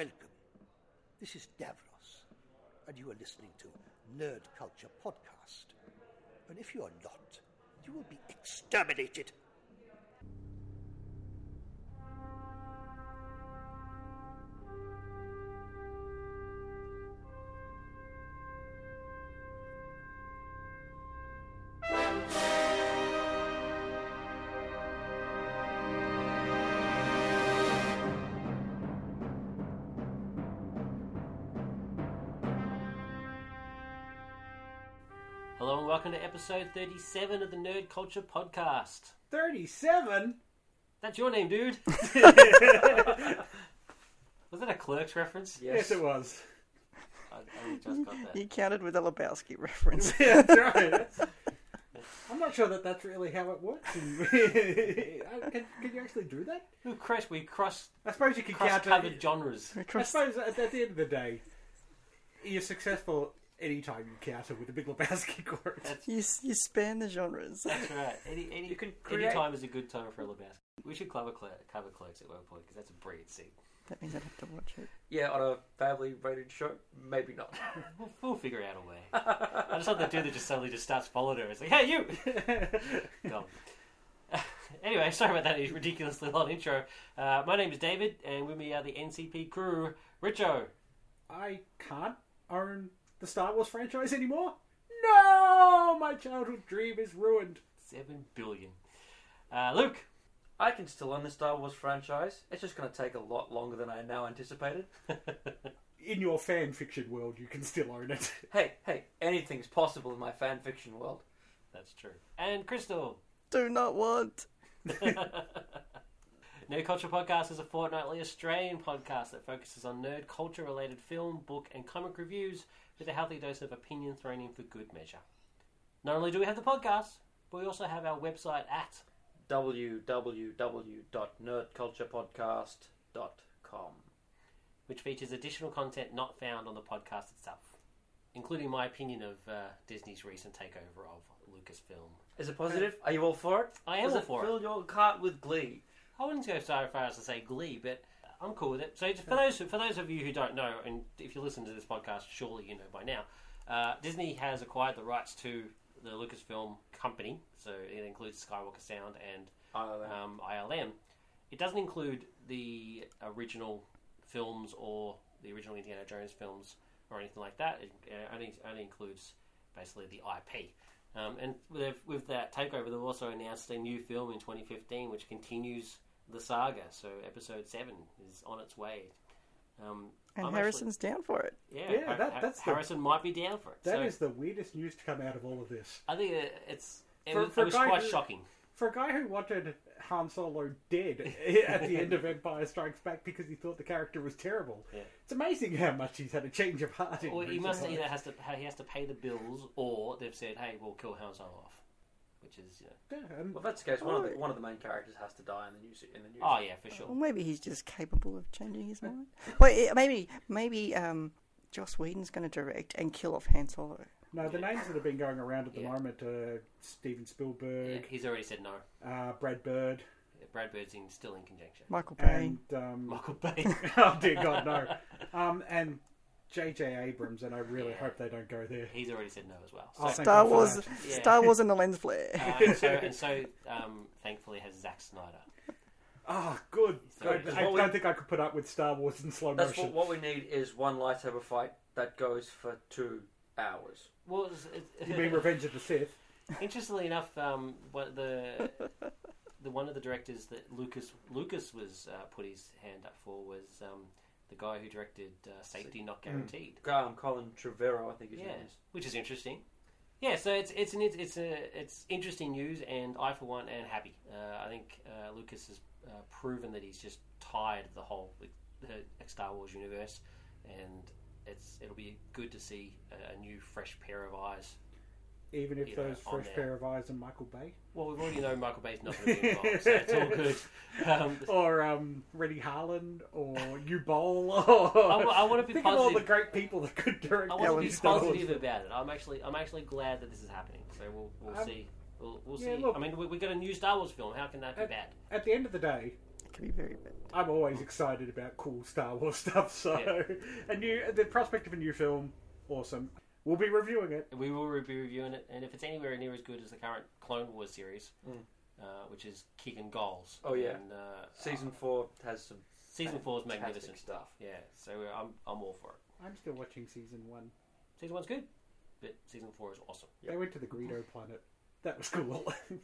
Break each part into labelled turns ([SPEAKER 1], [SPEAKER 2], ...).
[SPEAKER 1] Welcome. This is Davros, and you are listening to Nerd Culture Podcast. And if you are not, you will be exterminated.
[SPEAKER 2] Episode 37 of the Nerd Culture Podcast.
[SPEAKER 3] 37?
[SPEAKER 2] That's your name, dude. Was that a Clerks reference?
[SPEAKER 3] Yes, it was.
[SPEAKER 2] I, I just got that.
[SPEAKER 4] You counted with a Lebowski reference.
[SPEAKER 3] Yeah, that's right. That's- I'm not sure that that's really how it works. can, can you actually do that?
[SPEAKER 2] Ooh, Chris, we cross
[SPEAKER 3] I suppose you can
[SPEAKER 2] cross
[SPEAKER 3] count
[SPEAKER 2] covered
[SPEAKER 3] it.
[SPEAKER 2] genres.
[SPEAKER 3] I
[SPEAKER 4] Across-
[SPEAKER 3] suppose at, at the end of the day, you're successful anytime you counter with a Big Lebowski quote.
[SPEAKER 2] That's,
[SPEAKER 4] you, you span the genres.
[SPEAKER 2] that's right. Any, any,
[SPEAKER 5] You can
[SPEAKER 2] any time is a good time for a Lebowski. We should cover, Cler- cover Clerks at one point because that's a brilliant scene.
[SPEAKER 4] That means I'd have to watch it.
[SPEAKER 5] Yeah, on a family rated show, maybe not.
[SPEAKER 2] We'll, we'll figure out a way. I just love that dude that just suddenly just starts following her. It's like, hey, you! Go. anyway, sorry about that ridiculously long intro. Uh, my name is David, and with me are the NCP crew, Richo,
[SPEAKER 3] I can't own the Star Wars franchise anymore? No! My childhood dream is ruined.
[SPEAKER 2] seven billion. Uh, Luke,
[SPEAKER 5] I can still own the Star Wars franchise. It's just going to take a lot longer than I now anticipated.
[SPEAKER 3] In your fan fiction world, you can still own it.
[SPEAKER 5] Hey, hey, anything's possible in my fan fiction world.
[SPEAKER 2] that's true, and Crystal.
[SPEAKER 4] Do not want.
[SPEAKER 2] Nerd Culture Podcast is a fortnightly Australian podcast that focuses on nerd culture related film, book, and comic reviews with a healthy dose of opinion thrown in for good measure. Not only do we have the podcast, but we also have our website at
[SPEAKER 5] www.nerdculturepodcast.com.
[SPEAKER 2] which features additional content not found on the podcast itself, including my opinion of uh, Disney's recent takeover of Lucasfilm.
[SPEAKER 5] Is it positive? Are you all for it?
[SPEAKER 2] I am
[SPEAKER 5] Does
[SPEAKER 2] all
[SPEAKER 5] it
[SPEAKER 2] for it.
[SPEAKER 5] fill your cart with glee?
[SPEAKER 2] I wouldn't go so far as to say Glee, but I'm cool with it. So for those for those of you who don't know, and if you listen to this podcast, surely you know by now, uh, Disney has acquired the rights to the Lucasfilm company. So it includes Skywalker Sound and um, ILM. It doesn't include the original films or the original Indiana Jones films or anything like that. It only only includes basically the IP. Um, and with, with that takeover, they've also announced a new film in 2015, which continues the saga. So Episode Seven is on its way. Um,
[SPEAKER 4] And
[SPEAKER 2] I'm
[SPEAKER 4] Harrison's down for it.
[SPEAKER 2] yeah,
[SPEAKER 3] Yeah,
[SPEAKER 2] Har-
[SPEAKER 3] that-
[SPEAKER 2] Har-
[SPEAKER 3] that's the-
[SPEAKER 2] Harrison might be down for it.
[SPEAKER 3] That
[SPEAKER 2] so
[SPEAKER 3] is the weirdest news to come out of all of this.
[SPEAKER 2] I think it's it
[SPEAKER 3] For-
[SPEAKER 2] was,
[SPEAKER 3] for
[SPEAKER 2] it was quite
[SPEAKER 3] who-
[SPEAKER 2] shocking.
[SPEAKER 3] For a guy who wanted Han Solo dead at the end of Empire Strikes Back because he thought the character was terrible,
[SPEAKER 2] Yeah.
[SPEAKER 3] it's amazing how much he's had a change of heart. In
[SPEAKER 2] Well, he must
[SPEAKER 3] times.
[SPEAKER 2] either has to he has to pay the bills, or they've said, "Hey, we'll kill Han Solo off," which is you know,
[SPEAKER 3] Yeah, and
[SPEAKER 5] Well, if that's the case, one of the one of the main characters has to die in the news. In the new.
[SPEAKER 2] oh yeah, for sure.
[SPEAKER 4] Well, maybe he's just capable of changing his mind. Wait, eh, maybe maybe um, Joss Whedon's going to direct and kill off Han Solo.
[SPEAKER 3] no, the names that have been going around at the
[SPEAKER 2] Yeah.
[SPEAKER 3] moment are Steven
[SPEAKER 2] Yeah,
[SPEAKER 3] Spielberg,
[SPEAKER 2] he's already said no.
[SPEAKER 3] uh, Brad Bird,
[SPEAKER 2] Brad Bird's in, still in conjecture.
[SPEAKER 4] Michael Bay.
[SPEAKER 3] and um,
[SPEAKER 2] Michael Bay.
[SPEAKER 3] oh dear God, no, um, and J.J. Abrams, and I really
[SPEAKER 2] Yeah.
[SPEAKER 3] hope they don't go there.
[SPEAKER 2] He's already said no as well.
[SPEAKER 3] Oh,
[SPEAKER 2] So,
[SPEAKER 3] thank
[SPEAKER 4] Star
[SPEAKER 3] God for
[SPEAKER 4] Wars,
[SPEAKER 3] that.
[SPEAKER 2] Yeah.
[SPEAKER 4] Star Wars, and the lens flare.
[SPEAKER 2] uh, and so, and so um, thankfully, has Zack Snyder.
[SPEAKER 3] Oh, good.
[SPEAKER 2] So-
[SPEAKER 3] I, I don't
[SPEAKER 5] we-
[SPEAKER 3] think I could put up with Star Wars in slow
[SPEAKER 5] That's
[SPEAKER 3] motion.
[SPEAKER 5] what, what we need is one lightsaber fight that goes for two hours.
[SPEAKER 2] Well, it's, it's,
[SPEAKER 3] You mean Revenge of the Sith?
[SPEAKER 2] interestingly enough, um, what the the one of the directors that Lucas Lucas was uh, put his hand up for was um, the guy who directed uh, Safety Not Guaranteed.
[SPEAKER 5] Um, Colin Trevorrow, I think his
[SPEAKER 2] Yeah,
[SPEAKER 5] name is.
[SPEAKER 2] which is interesting. Yeah, so it's it's an it's a it's interesting news, and I for one am happy. Uh, I think uh, Lucas has uh, proven that he's just tired of the whole the Star Wars universe, and it's it'll be good to see a, a new fresh pair of eyes.
[SPEAKER 3] Even if
[SPEAKER 2] You know,
[SPEAKER 3] those fresh pair of eyes are Michael Bay?
[SPEAKER 2] Well, we've already known Michael Bay's not going to be involved, so it's all good. Um,
[SPEAKER 3] Or um, Renny Harlin? Or Uwe Boll? Or...
[SPEAKER 2] I, I want to be
[SPEAKER 3] Think of all the great people that could direct
[SPEAKER 2] I
[SPEAKER 3] Alan
[SPEAKER 2] want to be
[SPEAKER 3] Star Wars.
[SPEAKER 2] positive about it. I'm actually I'm actually glad that this is happening. So we'll we'll
[SPEAKER 3] Um,
[SPEAKER 2] see. We'll, we'll
[SPEAKER 3] yeah,
[SPEAKER 2] see.
[SPEAKER 3] look-
[SPEAKER 2] I mean, we, we got a new Star Wars film. How can that be bad?
[SPEAKER 3] At the end of the day,
[SPEAKER 4] to be very bad.
[SPEAKER 3] I'm always excited about cool Star Wars stuff. So, a new the prospect of a new film, awesome. We'll be reviewing it.
[SPEAKER 2] We will be reviewing it, and if it's anywhere near as good as the current Clone Wars series,
[SPEAKER 5] Mm.
[SPEAKER 2] uh, which is kicking goals.
[SPEAKER 5] Oh, yeah.
[SPEAKER 2] And, uh,
[SPEAKER 5] Season four has some
[SPEAKER 2] season four is magnificent.
[SPEAKER 5] stuff.
[SPEAKER 2] Yeah, so uh, I'm I'm all for it.
[SPEAKER 3] I'm still watching season one.
[SPEAKER 2] Season one's good, but season four is awesome.
[SPEAKER 3] They went to the Greedo planet. That was cool.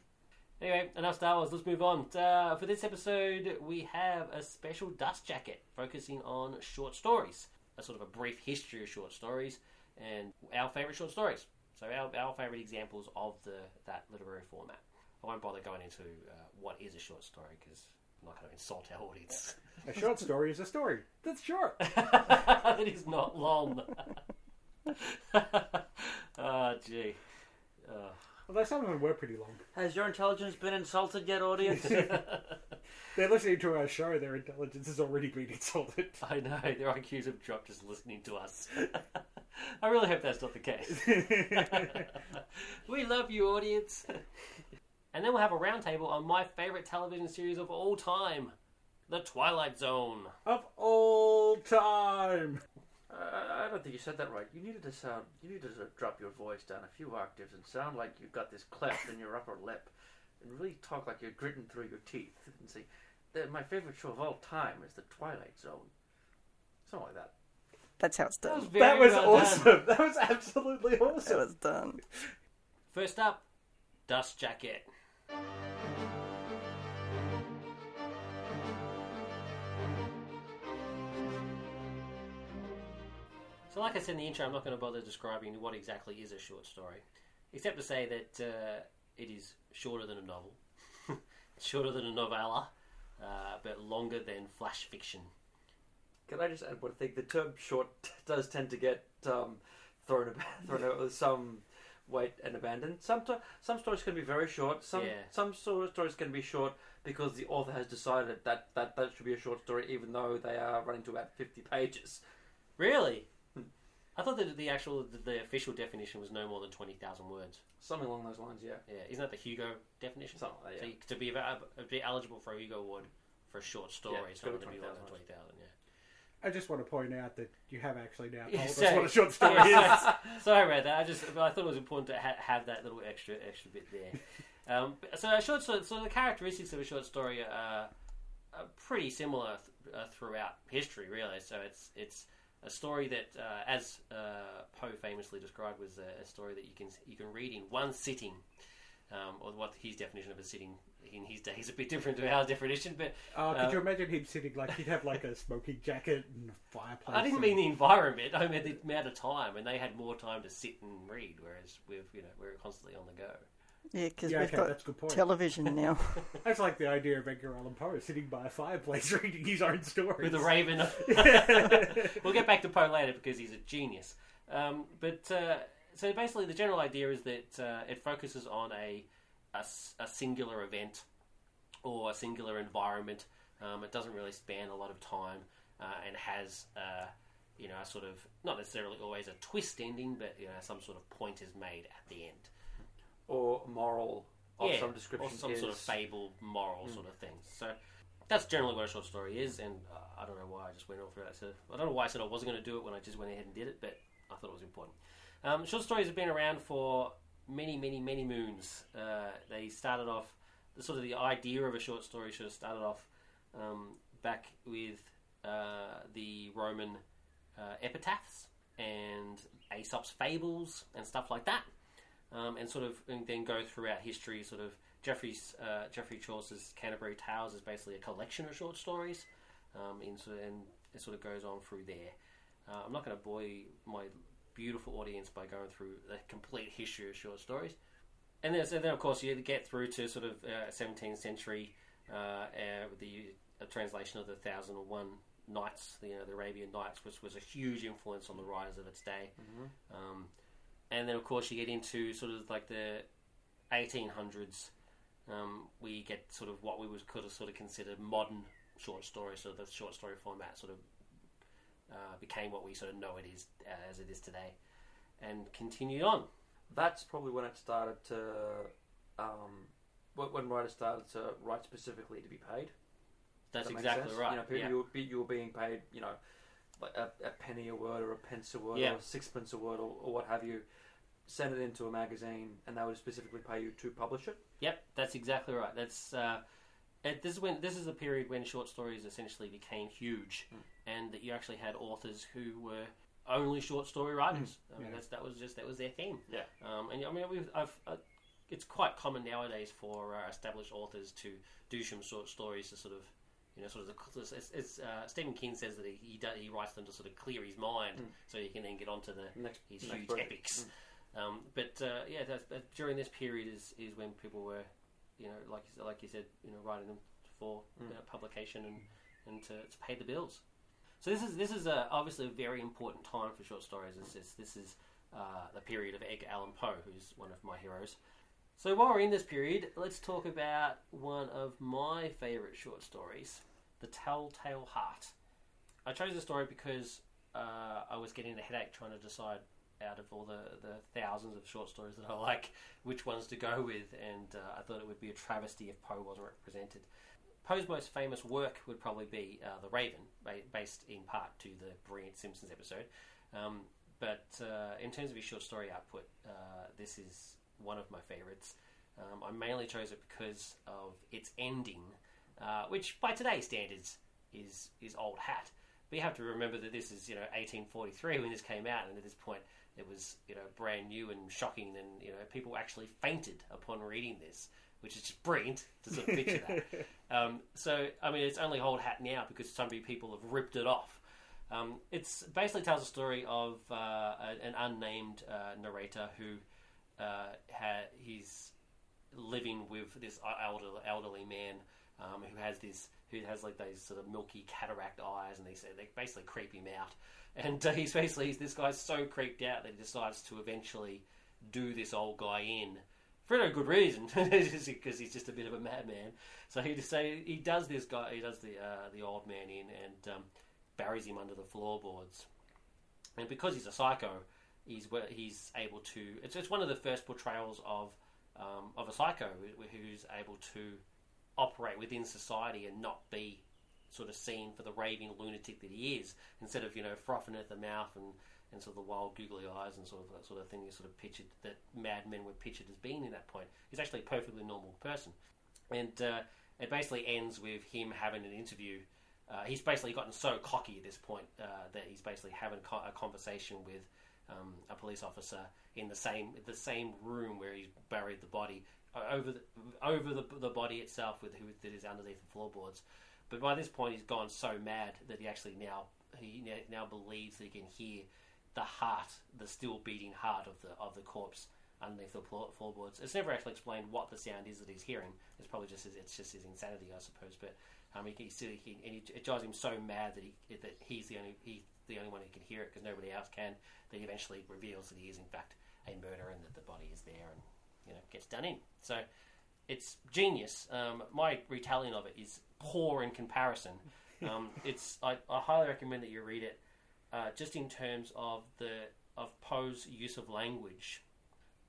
[SPEAKER 2] Anyway, enough Star Wars. Let's move on. Uh, for this episode, we have a special dust jacket focusing on short stories, a sort of a brief history of short stories, and our favourite short stories. So our, our favourite examples of the that literary format. I won't bother going into uh, what is a short story because I'm not going to insult our audience.
[SPEAKER 3] a short story is a story that's short.
[SPEAKER 2] that is not long. oh, gee. Uh,
[SPEAKER 3] Although some of them were pretty long.
[SPEAKER 5] Has your intelligence been insulted yet, audience?
[SPEAKER 3] They're listening to our show. Their intelligence has already been insulted.
[SPEAKER 2] I know their IQs have dropped just listening to us. I really hope that's not the case. we love you, audience. and then we'll have a roundtable on my favourite television series of all time, The Twilight Zone.
[SPEAKER 3] of all time.
[SPEAKER 5] I, I don't think you said that right. You needed to sound. You needed to drop your voice down a few octaves and sound like you've got this cleft in your upper lip, and really talk like you're gritting through your teeth and say, my favorite show of all time is The Twilight Zone." Something like that.
[SPEAKER 4] That's how it's
[SPEAKER 2] That was
[SPEAKER 4] done.
[SPEAKER 3] that was
[SPEAKER 2] well done.
[SPEAKER 3] awesome. That was absolutely
[SPEAKER 4] That
[SPEAKER 3] awesome.
[SPEAKER 4] was done.
[SPEAKER 2] First up, Dust Jacket. So, like I said in the intro, I'm not going to bother describing what exactly is a short story, except to say that uh, it is shorter than a novel, shorter than a novella, uh, but longer than flash fiction.
[SPEAKER 5] Can I just add one thing? The term "short" does tend to get um, thrown about, thrown out with some weight and abandoned. Some to- some stories can be very short. Some
[SPEAKER 2] Yeah.
[SPEAKER 5] some sort stories can be short because the author has decided that, that that should be a short story, even though they are running to about fifty pages.
[SPEAKER 2] Really? I thought that the actual, the, the official definition was no more than 20,000 words.
[SPEAKER 5] Something along those lines, yeah.
[SPEAKER 2] Yeah, isn't that the Hugo definition?
[SPEAKER 5] Something like that,
[SPEAKER 2] So
[SPEAKER 5] yeah.
[SPEAKER 2] you- to be, ava- be eligible for a Hugo Award for a short story,
[SPEAKER 5] Yeah,
[SPEAKER 2] it's
[SPEAKER 5] it's
[SPEAKER 2] not
[SPEAKER 5] gotta
[SPEAKER 2] going to
[SPEAKER 5] be
[SPEAKER 2] be less than
[SPEAKER 5] 20,000
[SPEAKER 2] 20,000, yeah.
[SPEAKER 3] I just want to point out that you have actually now told
[SPEAKER 2] Yeah,
[SPEAKER 3] us
[SPEAKER 2] sorry.
[SPEAKER 3] what a short story is.
[SPEAKER 2] Sorry about that. I just I thought it was important to ha- have that little extra extra bit there. Um, but- so a short story, so the characteristics of a short story are, are pretty similar th- uh, throughout history, really. So it's it's a story that, uh, as uh, Poe famously described, was a, a story that you can you can read in one sitting. Um, or what his definition of a sitting in his day is a bit different to our definition, but
[SPEAKER 3] Oh, could
[SPEAKER 2] Uh,
[SPEAKER 3] you imagine him sitting like he'd have like a smoking jacket and a fireplace?
[SPEAKER 2] I didn't
[SPEAKER 3] and-
[SPEAKER 2] mean the environment. I meant the amount of time, and they had more time to sit and read, whereas we've you know we're constantly on the go.
[SPEAKER 4] Yeah, because
[SPEAKER 3] Yeah,
[SPEAKER 4] we've
[SPEAKER 3] okay,
[SPEAKER 4] got
[SPEAKER 3] that's a good point.
[SPEAKER 4] television now.
[SPEAKER 3] That's like the idea of Edgar Allan Poe sitting by a fireplace reading his own stories.
[SPEAKER 2] with a raven. we'll get back to Poe later because he's a genius. Um, but uh, so basically, the general idea is that uh, it focuses on a a singular event or a singular environment. Um, it doesn't really span a lot of time uh, and has. Uh, you know, a sort of not necessarily always a twist ending, but you know, some sort of point is made at the end.
[SPEAKER 5] Or moral of
[SPEAKER 2] yeah,
[SPEAKER 5] some description
[SPEAKER 2] or some
[SPEAKER 5] is
[SPEAKER 2] sort of fable, moral sort of thing. So that's generally what a short story is, and uh, I don't know why I just went all through that. So I don't know why I said I wasn't going to do it when I just went ahead and did it, but I thought it was important. Um, short stories have been around for many, many, many moons. Uh, they started off the sort of the idea of a short story should have started off um, back with uh, the Roman uh, epitaphs and Aesop's fables and stuff like that um, and sort of and then go throughout history. Sort of Geoffrey's uh, Geoffrey Chaucer's Canterbury Tales is basically a collection of short stories, um, in, sort of- and it sort of goes on through there. Uh, I'm not going to bore my beautiful audience by going through the complete history of short stories. And then, then of course, you get through to sort of uh, 17th century, uh, uh, with the uh, translation of the Thousand and One Nights, the, you know, the Arabian Nights, which was a huge influence on the writers of its day. Um, and then of course you get into sort of like the 1800s. Um, we get sort of what we would could have sort of considered modern short story. So the short story format sort of uh, became what we sort of know it is uh, as it is today, and continued on.
[SPEAKER 5] That's probably when it started to, um, when writers started to write specifically to be paid.
[SPEAKER 2] That's
[SPEAKER 5] that
[SPEAKER 2] exactly
[SPEAKER 5] sense?
[SPEAKER 2] right.
[SPEAKER 5] You know, people
[SPEAKER 2] yeah.
[SPEAKER 5] you, were, you were being paid, you know, like a, a penny a word or a pence a word
[SPEAKER 2] Yeah.
[SPEAKER 5] or a sixpence a word or, or what have you. Send it into a magazine, and they would specifically pay you to publish it.
[SPEAKER 2] Yep, that's exactly right. That's uh, it, this is when this is a period when short stories essentially became huge,
[SPEAKER 5] Mm.
[SPEAKER 2] and that you actually had authors who were only short story writers. I mean,
[SPEAKER 3] yeah.
[SPEAKER 2] that's, that was just that was their theme.
[SPEAKER 5] Yeah.
[SPEAKER 2] Um, and I mean, we've, I've, uh, it's quite common nowadays for uh, established authors to do some short stories to sort of, you know, sort of. The, it's, it's, uh, Stephen King says that he he, do, he writes them to sort of clear his mind,
[SPEAKER 5] Mm.
[SPEAKER 2] so he can then get onto the
[SPEAKER 5] Next,
[SPEAKER 2] his
[SPEAKER 5] next
[SPEAKER 2] huge
[SPEAKER 5] project.
[SPEAKER 2] epics. Um, but uh, yeah, that's, that, during this period is, is when people were, you know, like you- like you said, you know, writing them for
[SPEAKER 5] Mm.
[SPEAKER 2] uh, publication and and to, to pay the bills. So this is this is a, obviously a very important time for short stories. This is this is uh, the period of Edgar Allan Poe, who's one of my heroes. So while we're in this period, let's talk about one of my favourite short stories, The Telltale Heart. I chose the story because uh, I was getting a headache trying to decide out of all the, the thousands of short stories that I like which ones to go with, and uh, I thought it would be a travesty if Poe wasn't represented. Poe's most famous work would probably be uh, The Raven, ba- based in part to the brilliant Simpsons episode. Um, but uh, in terms of his short story output, uh, this is one of my favourites. Um, I mainly chose it because of its ending, uh, which by today's standards is is old hat. But you have to remember that this is you know 1843 when this came out, and at this point it was you know brand new and shocking, and you know people actually fainted upon reading this, which is just brilliant to sort of picture that. Um, so I mean, it's only old hat now because so many people have ripped it off. Um, it's basically tells a story of uh, a- an unnamed uh, narrator who uh, ha- he's living with this elderly, elderly man um, who has this who has like those sort of milky cataract eyes, and they say they basically creep him out. And uh, he's basically he's, this guy's so creeped out that he decides to eventually do this old guy in for no good reason, because he's just a bit of a madman. So he so he does this guy, he does the uh, the old man in and um, buries him under the floorboards. And because he's a psycho, he's he's able to. It's, it's one of the first portrayals of um, of a psycho who's able to operate within society and not be sort of seen for the raving lunatic that he is, instead of you know frothing at the mouth and, and sort of the wild googly eyes and sort of that sort of thing you sort of pictured that madmen were pictured as being in that point. He's actually a perfectly normal person, and uh, it basically ends with him having an interview. Uh, he's basically gotten so cocky at this point uh, that he's basically having a conversation with um, a police officer in the same the same room where he's buried the body uh, over the, over the, the body itself with who that is underneath the floorboards. But by this point, he's gone so mad that he actually now he now, believes that he can hear the heart, the still beating heart of the of the corpse underneath the floorboards. It's never actually explained what the sound is that he's hearing. It's probably just his, it's just his insanity, I suppose. But um, he, he still he, and he, it drives him so mad that he that he's the only he the only one who can hear it because nobody else can. That he eventually reveals that he is in fact a murderer and that the body is there and you know gets done in. So it's genius. Um, my retelling of it is poor in comparison. Um, it's I, I highly recommend that you read it, uh, just in terms of the of Poe's use of language.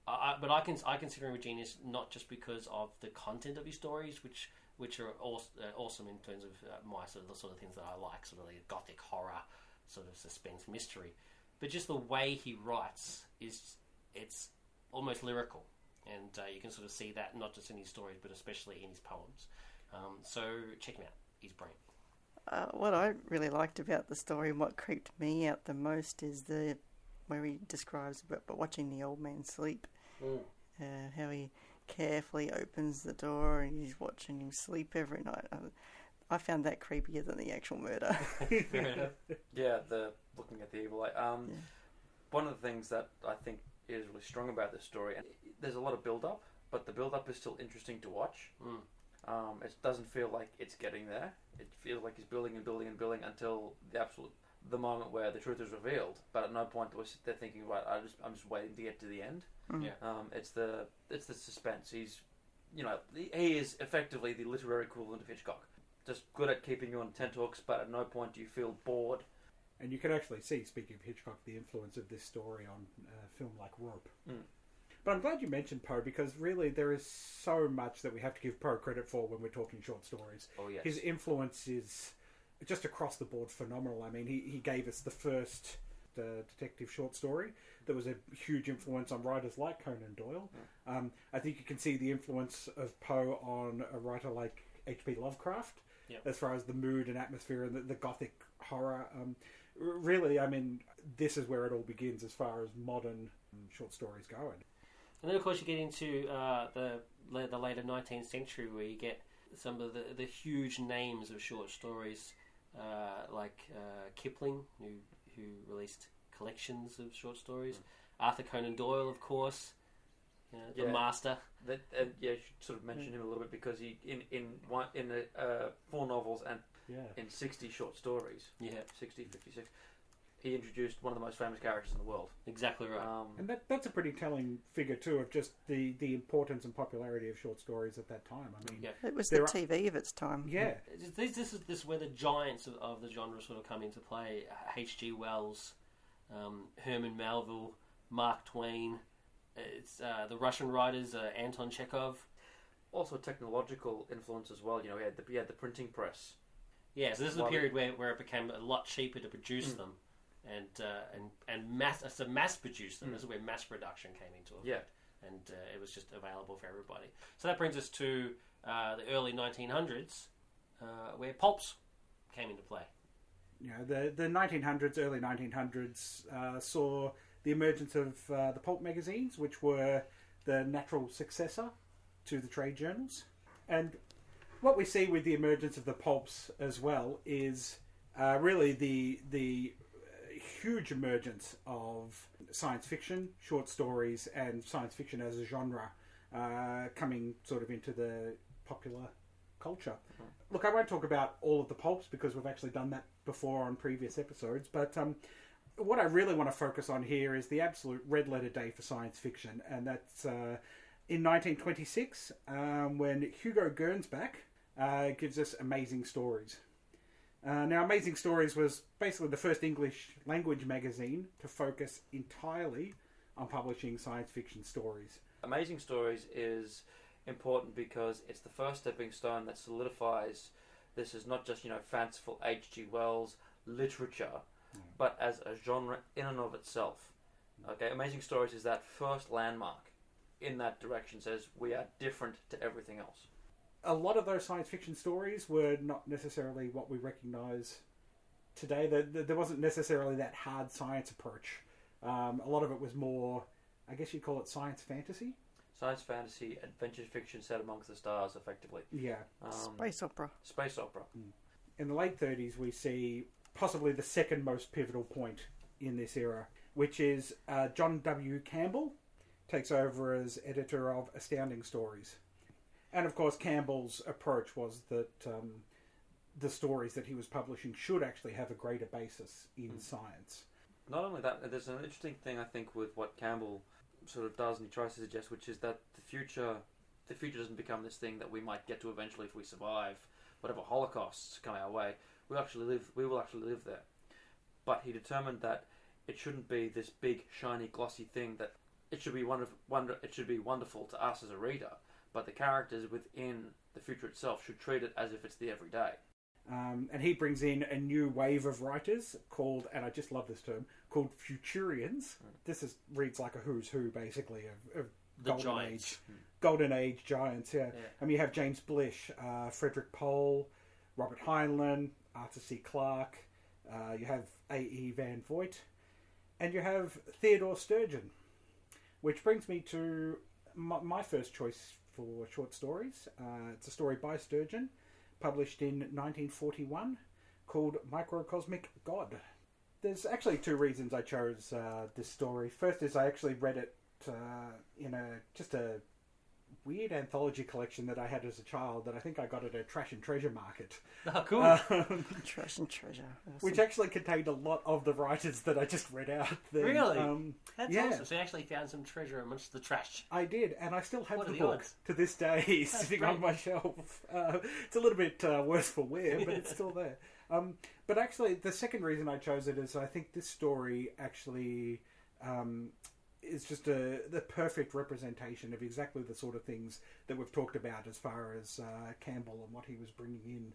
[SPEAKER 2] I, I, but I can I consider him a genius not just because of the content of his stories, which which are aw- uh, awesome in terms of uh, my sort of the sort of things that I like, sort of the gothic horror, sort of suspense mystery, but just the way he writes is it's almost lyrical, and uh, you can sort of see that not just in his stories, but especially in his poems. Um, so check him out; he's brilliant.
[SPEAKER 4] Uh, what I really liked about the story and what creeped me out the most is the where he describes about but watching the old man sleep, uh, how he carefully opens the door and he's watching him sleep every night. I, I found that creepier than the actual murder.
[SPEAKER 2] Fair enough.
[SPEAKER 5] Yeah, the looking at the evil eye. Um,
[SPEAKER 4] Yeah.
[SPEAKER 5] One of the things that I think is really strong about this story, and there's a lot of build up, but the build up is still interesting to watch.
[SPEAKER 2] Mm.
[SPEAKER 5] Um, it doesn't feel like it's getting there. It feels like he's building and building and building until the absolute the moment where the truth is revealed. But at no point do I sit there thinking, right, I just I'm just waiting to get to the end.
[SPEAKER 4] Mm.
[SPEAKER 2] Yeah.
[SPEAKER 5] Um, it's the it's the suspense. He's you know he he is effectively the literary equivalent of Hitchcock. Just good at keeping you on tenterhooks, but at no point do you feel bored.
[SPEAKER 3] And you can actually see, speaking of Hitchcock, the influence of this story on uh, film like Rope.
[SPEAKER 5] Mm.
[SPEAKER 3] But I'm glad you mentioned Poe because really there is so much that we have to give Poe credit for when we're talking short stories.
[SPEAKER 5] Oh, yes.
[SPEAKER 3] His influence is just across the board phenomenal. I mean, he, he gave us the first uh, detective short story that was a huge influence on writers like Conan Doyle. Um, I think you can see the influence of Poe on a writer like H.P. Lovecraft
[SPEAKER 2] Yep.
[SPEAKER 3] as far as the mood and atmosphere and the, the gothic horror. Um, really, I mean, this is where it all begins as far as modern short stories go. And
[SPEAKER 2] And then, of course, you get into uh, the the later 19th century, where you get some of the, the huge names of short stories, uh, like uh, Kipling, who who released collections of short stories. Arthur Conan Doyle, of course, you know, the
[SPEAKER 5] Yeah.
[SPEAKER 2] master.
[SPEAKER 5] That, uh, yeah, you should sort of mention him a little bit because he in in one in the, uh, four novels and
[SPEAKER 3] yeah,
[SPEAKER 5] in sixty short stories,
[SPEAKER 2] Yeah,
[SPEAKER 5] 60, 56, he introduced one of the most famous characters in the world.
[SPEAKER 2] exactly right.
[SPEAKER 5] Um,
[SPEAKER 3] and that that's a pretty telling figure too of just the the importance and popularity of short stories at that time. I mean,
[SPEAKER 2] Yeah.
[SPEAKER 4] It was
[SPEAKER 3] There
[SPEAKER 4] the
[SPEAKER 3] are-
[SPEAKER 4] TV of its time.
[SPEAKER 3] yeah,
[SPEAKER 2] This, this is this is where the giants of, of the genre sort of come into play. H.G. Wells, um, Herman Melville, Mark Twain. It's uh, the Russian writers uh, Anton Chekhov.
[SPEAKER 5] also technological influence as well. You know, he had the, he had the printing press.
[SPEAKER 2] Yeah, so this is the period where, where it became a lot cheaper to produce
[SPEAKER 5] Mm.
[SPEAKER 2] them, and uh, and and mass uh, so mass produce them.
[SPEAKER 5] Mm.
[SPEAKER 2] This is where mass production came into effect,
[SPEAKER 5] Yeah.
[SPEAKER 2] and uh, it was just available for everybody. So that brings us to uh, the early 1900s, uh, where pulps came into play.
[SPEAKER 3] you know, the the 1900s, early 1900s uh, saw the emergence of uh, the pulp magazines, which were the natural successor to the trade journals. And what we see with the emergence of the pulps as well is uh, really the the uh, huge emergence of science fiction, short stories, and science fiction as a genre uh, coming sort of into the popular culture. Look, I won't talk about all of the pulps because we've actually done that before on previous episodes, but um, what I really want to focus on here is the absolute red letter day for science fiction, and that's uh, in 1926 um, when Hugo Gernsback uh, gives us Amazing Stories. Uh, now, Amazing Stories was basically the first English language magazine to focus entirely on publishing science fiction stories.
[SPEAKER 5] Amazing Stories is important because it's the first stepping stone that solidifies this is not just you know fanciful H.G. Wells literature, but as a genre in and of itself. Okay, Amazing Stories is that first landmark in that direction. Says we are different to everything else.
[SPEAKER 3] a lot of those science fiction stories were not necessarily what we recognise today. There, there- there wasn't necessarily that hard science approach. Um, a lot of it was more, I guess you'd call it science fantasy.
[SPEAKER 5] Science fantasy, adventure fiction set amongst the stars, effectively.
[SPEAKER 3] Yeah.
[SPEAKER 5] Um,
[SPEAKER 4] Space opera.
[SPEAKER 5] space opera.
[SPEAKER 3] In the late 30s, we see possibly the second most pivotal point in this era, which is uh, John W. Campbell takes over as editor of Astounding Stories. And of course, Campbell's approach was that um, the stories that he was publishing should actually have a greater basis in science.
[SPEAKER 5] Not only that, there's an interesting thing I think with what Campbell sort of does, and he tries to suggest, which is that the future, the future doesn't become this thing that we might get to eventually if we survive whatever holocausts come our way. We actually live. We will actually live there. But he determined that it shouldn't be this big, shiny, glossy thing. That it should be wonder, wonder. It should be wonderful to us as a reader. But the characters within the future itself should treat it as if it's the everyday.
[SPEAKER 3] Um, and he brings in a new wave of writers called, and I just love this term, called Futurians. This is reads like a who's who, basically, of, of
[SPEAKER 2] The
[SPEAKER 3] golden
[SPEAKER 2] giants.
[SPEAKER 3] age, golden age giants. Yeah,
[SPEAKER 2] Yeah.
[SPEAKER 3] I mean, you have James Blish, uh, Frederik Pohl, Robert Heinlein, Arthur C. Clarke. Uh, you have A. E. Van Vogt, and you have Theodore Sturgeon, which brings me to my, my first choice for short stories. Uh, it's a story by Sturgeon, published in 1941, called Microcosmic God. There's actually two reasons I chose uh, this story. First is I actually read it uh, in a just a weird anthology collection that I had as a child that I think I got at a trash and treasure market,
[SPEAKER 2] Oh, cool.
[SPEAKER 3] um,
[SPEAKER 4] Trash and treasure.
[SPEAKER 3] which actually contained a lot of the writers that I just read out. Then.
[SPEAKER 2] Really?
[SPEAKER 3] Um,
[SPEAKER 2] That's
[SPEAKER 3] yeah.
[SPEAKER 2] awesome. So you actually found some treasure amongst the trash.
[SPEAKER 3] I did, and I still have
[SPEAKER 2] What
[SPEAKER 3] the
[SPEAKER 2] are the
[SPEAKER 3] book to this day sitting on my shelf. Uh, it's a little bit uh, worse for wear, but it's still there. Um, but actually, the second reason I chose it is I think this story actually um, is just a the perfect representation of exactly the sort of things that we've talked about as far as uh, Campbell and what he was bringing in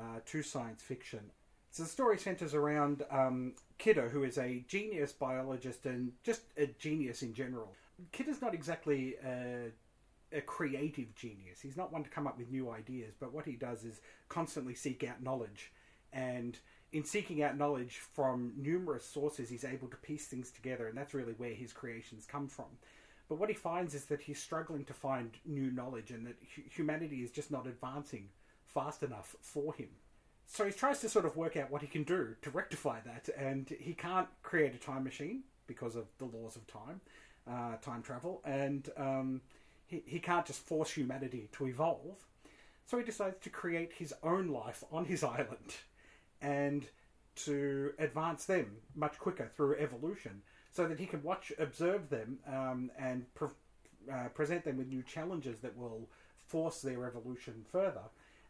[SPEAKER 3] uh, to science fiction. So the story centers around um, Kidder, who is a genius biologist and just a genius in general. Kidder's not exactly a, a creative genius. He's not one to come up with new ideas, but what he does is constantly seek out knowledge. And in seeking out knowledge from numerous sources, he's able to piece things together, and that's really where his creations come from. But what he finds is that he's struggling to find new knowledge, and that humanity is just not advancing fast enough for him. So he tries to sort of work out what he can do to rectify that, and he can't create a time machine because of the laws of time, uh, time travel, and um, he, he can't just force humanity to evolve. So he decides to create his own life on his island and to advance them much quicker through evolution so that he can watch, observe them, um, and pre- uh, present them with new challenges that will force their evolution further.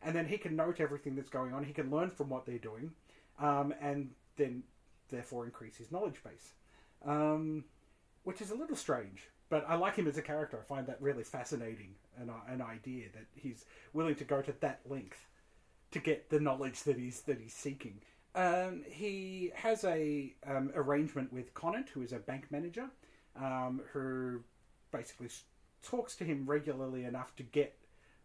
[SPEAKER 3] And then he can note everything that's going on, he can learn from what they're doing, um, and then therefore increase his knowledge base. Um, which is a little strange, but I like him as a character. I find that really fascinating, an, an idea that he's willing to go to that length to get the knowledge that he's that he's seeking. Um, he has a um, arrangement with Conant, who is a bank manager, um, who basically talks to him regularly enough to get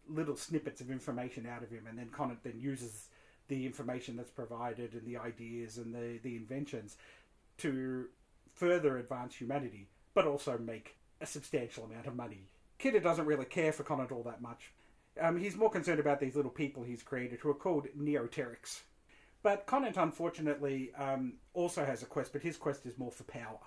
[SPEAKER 3] little snippets of information out of him, and then Conant then uses the information that's provided and the ideas and the, the inventions to further advance humanity, but also make a substantial amount of money. Kidder doesn't really care for Conant all that much. Um, he's more concerned about these little people he's created who are called Neoterics. But Conant, unfortunately, um, also has a quest, but his quest is more for power.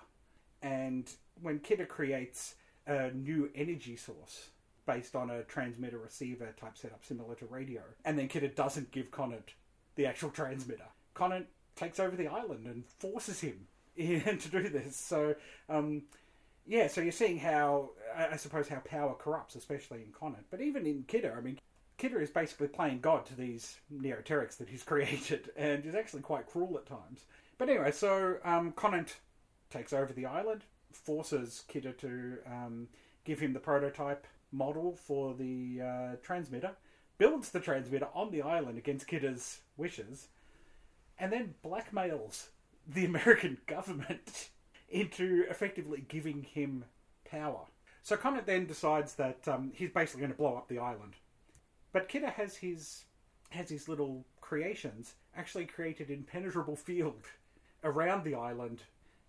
[SPEAKER 3] And when Kidder creates a new energy source based on a transmitter receiver type setup similar to radio, and then Kidder doesn't give Conant the actual transmitter, Conant takes over the island and forces him to do this. So, um, yeah, so you're seeing how, I suppose, how power corrupts, especially in Conant. But even in Kidder, I mean, Kidder is basically playing God to these Neoterics that he's created, and is actually quite cruel at times. But anyway, so um, Conant takes over the island, forces Kidder to um, give him the prototype model for the uh, transmitter, builds the transmitter on the island against Kidder's wishes, and then blackmails the American government into effectively giving him power. So Conant then decides that um, he's basically going to blow up the island. But Kidder has his has his little creations actually created impenetrable field around the island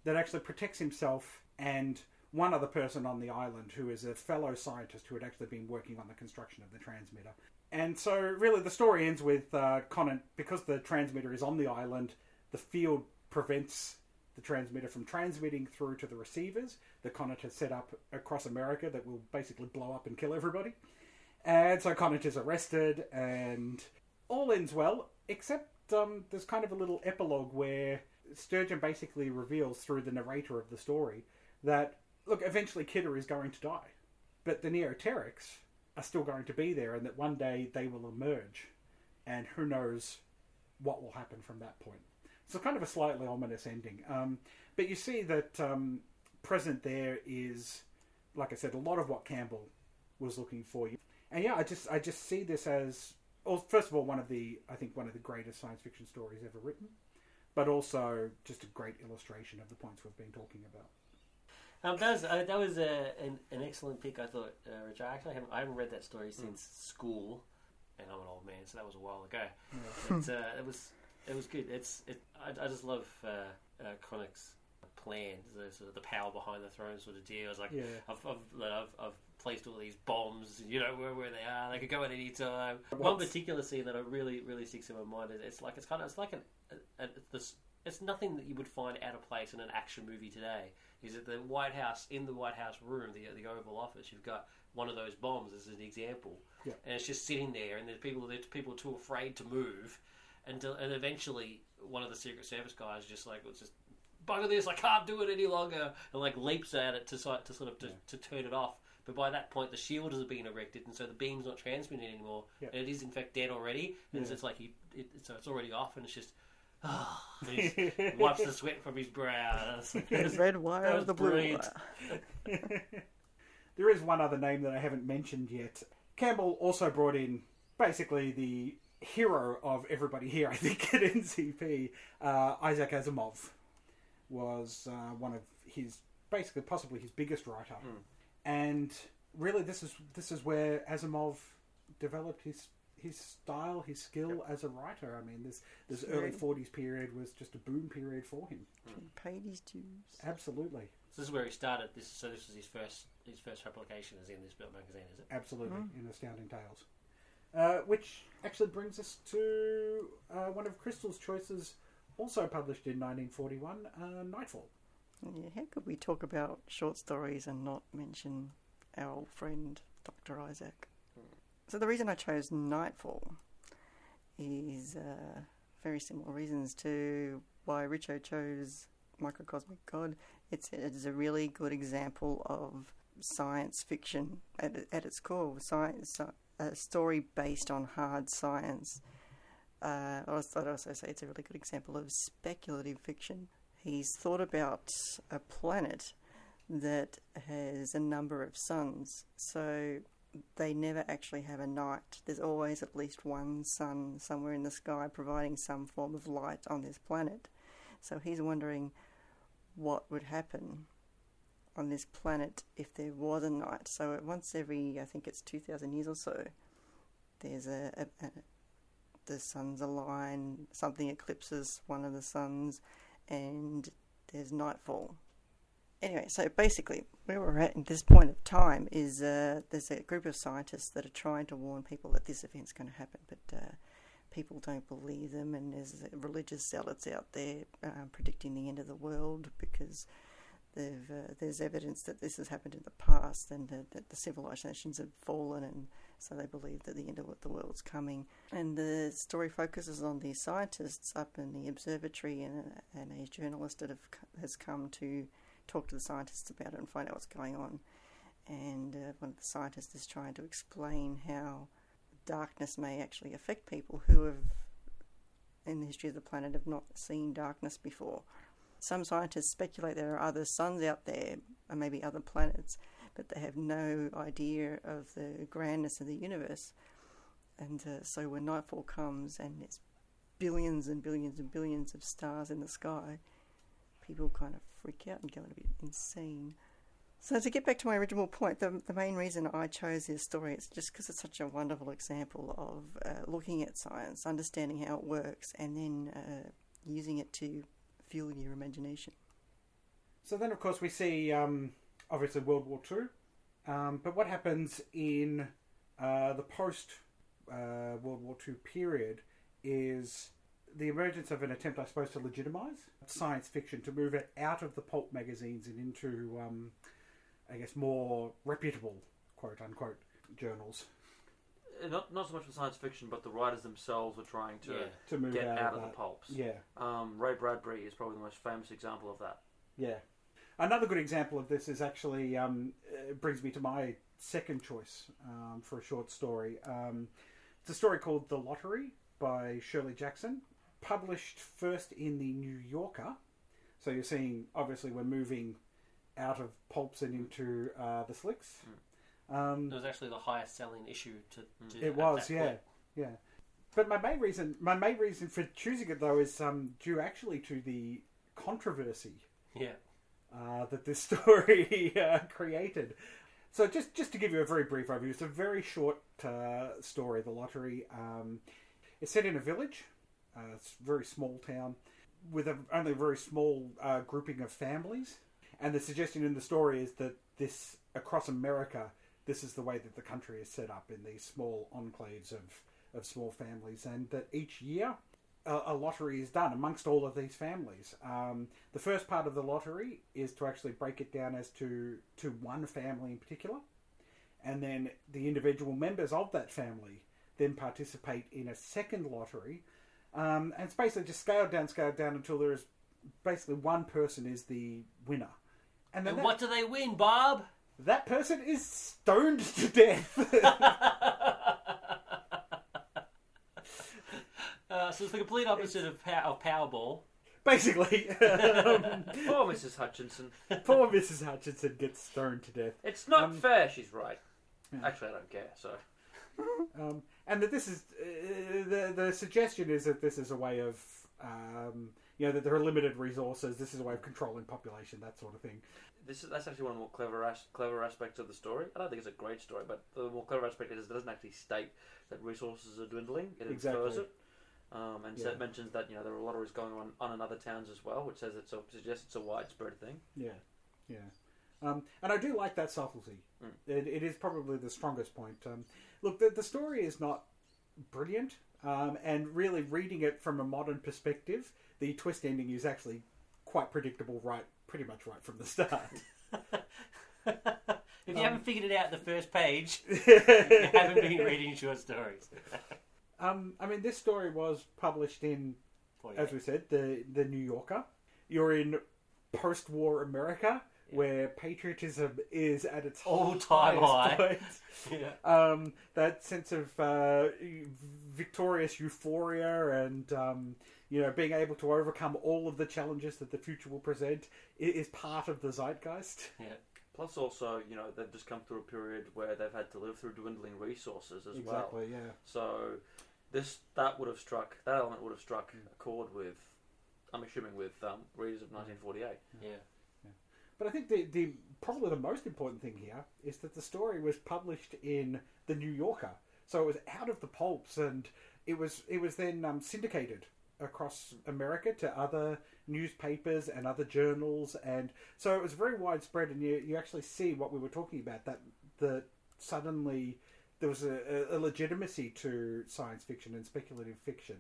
[SPEAKER 3] that actually protects himself and one other person on the island who is a fellow scientist who had actually been working on the construction of the transmitter. And so, really, the story ends with uh, Conant, because the transmitter is on the island, the field prevents the transmitter from transmitting through to the receivers that Conant has set up across America that will basically blow up and kill everybody. And so Conant is arrested, and all ends well, except um, there's kind of a little epilogue where Sturgeon basically reveals through the narrator of the story that, look, eventually Kidder is going to die. But the Neoterics are still going to be there, and that one day they will emerge. And who knows what will happen from that point. So, kind of a slightly ominous ending. Um, but you see that um, present there is, like I said, a lot of what Campbell was looking for. You. And yeah, I just I just see this as, well, first of all, one of the I think one of the greatest science fiction stories ever written, but also just a great illustration of the points we've been talking about.
[SPEAKER 2] Um, that was uh, that was a, an, an excellent pick. I thought, uh, Rich. I actually haven't, I haven't read that story since school, and I'm an old man, so that was a while ago. But, uh, it was it was good. It's it. I, I just love uh, uh, Conant's plan, the sort of the power behind the throne sort of deal. It's like
[SPEAKER 3] Yeah.
[SPEAKER 2] I've, I've, I've I've placed all these bombs, you know where, where they are. They could go at any time. One particular scene that I really really sticks in my mind is it's like it's kind of it's like an a, a, this. It's nothing that you would find out of place in an action movie today. Is that the White House in the White House room, the the Oval Office? You've got one of those bombs as an example,
[SPEAKER 3] Yeah.
[SPEAKER 2] and it's just sitting there, and there's people there's people too afraid to move, until and eventually one of the Secret Service guys just like was just bugger this, I can't do it any longer, and like leaps at it to sort to sort of to, to turn it off. But by that point, the shield has been erected, and so the beam's not transmitting anymore.
[SPEAKER 3] Yeah.
[SPEAKER 2] And it is in fact dead already, and so it's like he, it, so it's already off, and it's just ah, He wipes the sweat from his brow.
[SPEAKER 4] The red wire of the blue wire.
[SPEAKER 3] there is one other name that I haven't mentioned yet. Campbell also brought in basically the hero of everybody here, I think, at NCP. Uh, Isaac Asimov was uh, one of his, basically, possibly his biggest writer, and really, this is this is where Asimov developed his his style, his skill as a writer. I mean, this this early '40s period was just a boom period for him.
[SPEAKER 4] He paid his dues.
[SPEAKER 3] Absolutely.
[SPEAKER 2] So this is where he started. This so this was his first his first publication is in this book magazine, is it?
[SPEAKER 3] Absolutely, in Astounding Tales. Uh, which actually brings us to uh, one of Crystal's choices, also published in 1941, uh, Nightfall.
[SPEAKER 4] Yeah, how could we talk about short stories and not mention our old friend Dr. Isaac? So the reason I chose Nightfall is uh, very similar reasons to why Richo chose Microcosmic God. It's it's a really good example of science fiction at at its core. Science, a story based on hard science. Uh, I'd also say it's a really good example of speculative fiction. He's thought about a planet that has a number of suns, so they never actually have a night. There's always at least one sun somewhere in the sky providing some form of light on this planet. So he's wondering what would happen on this planet if there was a night. So once every, I think it's 2,000 years or so, there's a, a, a the suns align, something eclipses one of the suns, and there's nightfall. Anyway, so basically, where we're at at this point of time is uh, there's a group of scientists that are trying to warn people that this event's going to happen, but uh, people don't believe them, and there's religious zealots out there uh, predicting the end of the world because uh, there's evidence that this has happened in the past and that, that the civilizations have fallen, and so they believe that the end of the world's coming. And the story focuses on these scientists up in the observatory and, and a journalist that have, has come to talk to the scientists about it and find out what's going on. And uh, one of the scientists is trying to explain how darkness may actually affect people who have, in the history of the planet, have not seen darkness before. Some scientists speculate there are other suns out there, and maybe other planets, but they have no idea of the grandness of the universe. And uh, so when nightfall comes and it's billions and billions and billions of stars in the sky, people kind of freak out and go a bit insane. So to get back to my original point, the, the main reason I chose this story is just because it's such a wonderful example of uh, looking at science, understanding how it works, and then uh, using it to fuel your imagination.
[SPEAKER 3] So then, of course, we see um, obviously World War Two, um, but what happens in uh, the post uh, World War Two period is the emergence of an attempt, I suppose, to legitimize science fiction, to move it out of the pulp magazines and into, um, I guess, more reputable, quote unquote, journals.
[SPEAKER 5] Uh, Not not so much for science fiction, but the writers themselves were trying to
[SPEAKER 2] Yeah.
[SPEAKER 3] To move
[SPEAKER 5] get
[SPEAKER 3] out,
[SPEAKER 5] out
[SPEAKER 3] of,
[SPEAKER 5] of the
[SPEAKER 3] that.
[SPEAKER 5] pulps.
[SPEAKER 3] Yeah,
[SPEAKER 5] Um, Ray Bradbury is probably the most famous example of that.
[SPEAKER 3] yeah. Another good example of this is actually um, brings me to my second choice um, for a short story. Um, it's a story called The Lottery by Shirley Jackson, published first in the New Yorker. So you're seeing, obviously, we're moving out of pulps and into uh, the slicks. Um,
[SPEAKER 2] It was actually the highest selling issue to. to
[SPEAKER 3] it was, yeah,
[SPEAKER 2] point.
[SPEAKER 3] yeah. But my main reason, my main reason for choosing it though, is um, due actually to the controversy
[SPEAKER 2] Yeah.
[SPEAKER 3] uh, that this story uh, created. So just just to give you a very brief overview, it's a very short uh, story. The lottery. Um, it's set in a village. Uh, it's a very small town with a, only a very small uh, grouping of families. And the suggestion in the story is that this across America, this is the way that the country is set up in these small enclaves of of small families, and that each year a, a lottery is done amongst all of these families. Um, the first part of the lottery is to actually break it down as to to one family in particular, and then the individual members of that family then participate in a second lottery, um, and it's basically just scaled down, scaled down until there is basically one person is the winner, and then
[SPEAKER 2] And what do they win, Bob?
[SPEAKER 3] That person is stoned to death.
[SPEAKER 2] Uh, so it's the complete opposite of, pow- of Powerball.
[SPEAKER 3] Basically, um,
[SPEAKER 5] Poor Mrs. Hutchinson.
[SPEAKER 3] poor Mrs. Hutchinson gets stoned to death.
[SPEAKER 5] It's not
[SPEAKER 3] Um,
[SPEAKER 5] fair. She's right.
[SPEAKER 3] Yeah.
[SPEAKER 5] Actually, I don't care. So
[SPEAKER 3] Um, and that this is uh, the the suggestion is that this is a way of um, you know that there are limited resources. This is a way of controlling population, that sort of thing.
[SPEAKER 5] This is that's actually one of the more clever as- clever aspects of the story. I don't think it's a great story, but the more clever aspect is it doesn't actually state that resources are dwindling. It infers it. Um, and
[SPEAKER 3] Yeah.
[SPEAKER 5] it mentions that you know there are lotteries going on on in other towns as well, which says it's a, suggests it's a widespread thing.
[SPEAKER 3] Yeah, yeah. Um, and I do like that subtlety.
[SPEAKER 5] Mm.
[SPEAKER 3] It, it is probably the strongest point. Um, look, the, the story is not brilliant, um, and really reading it from a modern perspective, the twist ending is actually quite predictable. Right, pretty much right from the start.
[SPEAKER 2] If you
[SPEAKER 3] Um,
[SPEAKER 2] haven't figured it out the first page, you haven't been reading short stories.
[SPEAKER 3] um, I mean, this story was published in as we said, the the New Yorker. You're in post-war America, where patriotism is at its
[SPEAKER 2] All-time
[SPEAKER 3] highest
[SPEAKER 2] high.
[SPEAKER 3] point.
[SPEAKER 2] Yeah.
[SPEAKER 3] Um, that sense of uh, victorious euphoria and um, you know being able to overcome all of the challenges that the future will present is part of the zeitgeist.
[SPEAKER 2] Yeah.
[SPEAKER 5] Plus, also you know they've just come through a period where they've had to live through dwindling resources as well.
[SPEAKER 3] Exactly. Yeah.
[SPEAKER 5] So this that would have struck that element would have struck a chord with. I'm assuming with um, readers of 1948.
[SPEAKER 2] Yeah.
[SPEAKER 3] But I think the, the probably the most important thing here is that the story was published in the New Yorker, so it was out of the pulps, and it was it was then um, syndicated across America to other newspapers and other journals, and so it was very widespread. And you you actually see what we were talking about that that suddenly there was a, a legitimacy to science fiction and speculative fiction.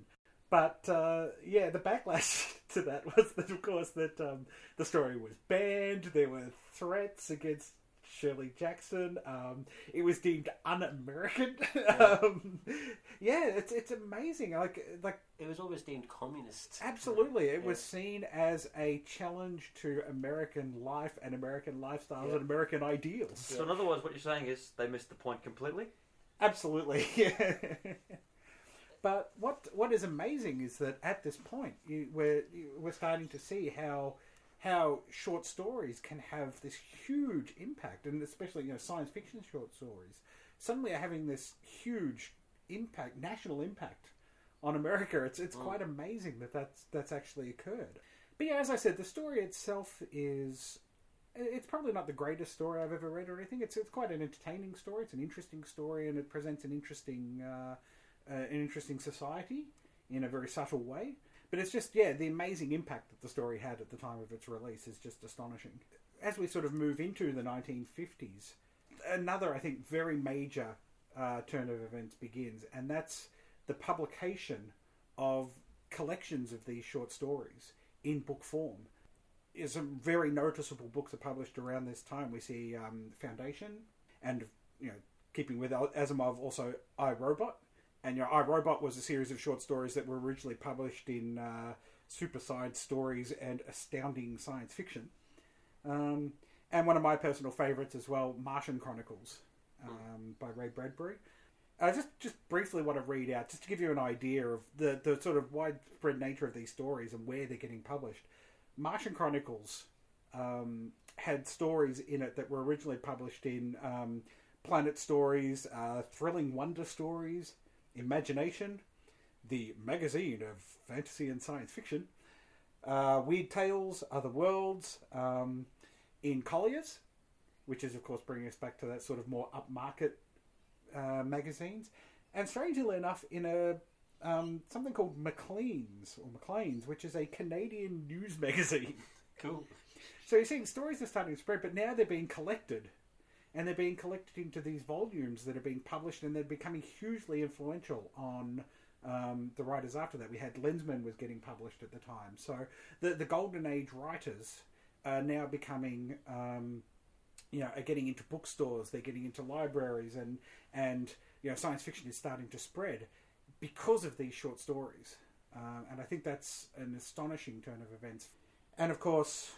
[SPEAKER 3] But uh, yeah, the backlash to that was that, of course, that um, the story was banned. There were threats against Shirley Jackson. Um, it was deemed un-American. um, yeah, it's it's amazing. Like like
[SPEAKER 2] It was always deemed communist.
[SPEAKER 3] absolutely, it was seen as a challenge to American life and American lifestyles
[SPEAKER 2] Yeah.
[SPEAKER 3] and American ideals.
[SPEAKER 5] So in other words, what you're saying is they missed the point completely.
[SPEAKER 3] Absolutely, yeah. but what what is amazing is that at this point, you, we're you- we're starting to see how how short stories can have this huge impact, and especially you know science fiction short stories suddenly are having this huge impact, national impact on America. It's it's quite amazing that that's that's actually occurred. But yeah, as I said, the story itself is it's probably not the greatest story I've ever read or anything. It's it's quite an entertaining story. It's an interesting story, and it presents an interesting uh, uh, an interesting society in a very subtle way. But it's just yeah, the amazing impact that the story had at the time of its release is just astonishing. As we sort of move into the 1950s, another I think very major uh, turn of events begins, and that's the publication of collections of these short stories in book form some very noticeable books are published around this time. We see um, Foundation, and you know, keeping with Asimov, also I Robot, and you know, I Robot was a series of short stories that were originally published in uh, Super Science Stories and Astounding Science Fiction. Um, and one of my personal favorites as well, Martian Chronicles, um, by Ray Bradbury. I just just briefly want to read out, just to give you an idea of the, the sort of widespread nature of these stories and where they're getting published. Martian Chronicles um, had stories in it that were originally published in um, Planet Stories, uh, Thrilling Wonder Stories, Imagination, the magazine of fantasy and science fiction, uh, Weird Tales, Other Worlds, um, in Collier's, which is, of course, bringing us back to that sort of more upmarket uh, magazines, and strangely enough, in a um, something called Maclean's or Maclean's, which is a Canadian news magazine.
[SPEAKER 2] Cool.
[SPEAKER 3] So you're seeing stories are starting to spread, but now they're being collected, and they're being collected into these volumes that are being published, and they're becoming hugely influential on um, the writers after that. We had Lensman was getting published at the time, so the the golden age writers are now becoming. Um, you know, are getting into bookstores, they're getting into libraries, and and you know, science fiction is starting to spread because of these short stories. Um, and I think that's an astonishing turn of events. And of course,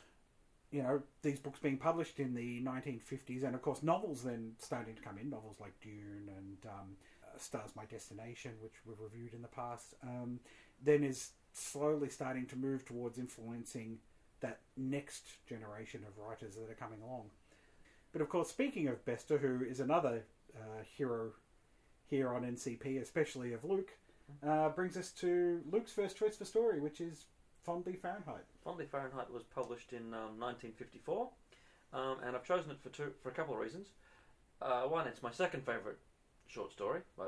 [SPEAKER 3] you know, these books being published in the 1950s, and of course, novels then starting to come in, novels like Dune and um, uh, Stars My Destination, which we've reviewed in the past. Um, then is slowly starting to move towards influencing that next generation of writers that are coming along. But of course, speaking of Bester, who is another uh, hero here on NCP, especially of Luke, uh, brings us to Luke's first choice for story, which is Fondly Fahrenheit.
[SPEAKER 5] Fondly Fahrenheit was published in um, 1954, um, and I've chosen it for two for a couple of reasons. Uh, one, it's my second favourite short story. I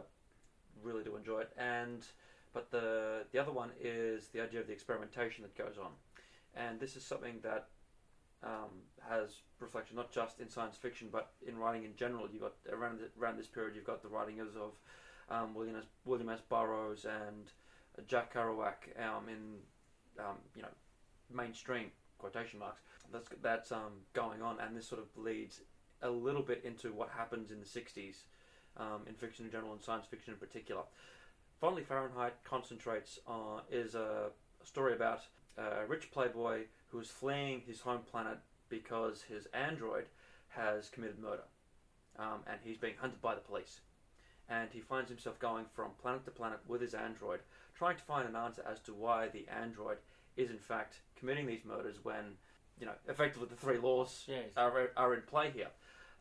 [SPEAKER 5] really do enjoy it, and but the the other one is the idea of the experimentation that goes on, and this is something that um, has reflection not just in science fiction but in writing in general. You've got around around this period, you've got the writings of um, William S. William S. Burroughs and Jack Kerouac um, in um, you know mainstream quotation marks. That's that's um, going on, and this sort of leads a little bit into what happens in the '60s um, in fiction in general and science fiction in particular. Fondly, Fahrenheit concentrates on is a story about a rich playboy who is fleeing his home planet because his android has committed murder, um, and he's being hunted by the police. And he finds himself going from planet to planet with his android, trying to find an answer as to why the android is in fact committing these murders when, you know, effectively the three laws
[SPEAKER 2] Yes.
[SPEAKER 5] are, are in play here.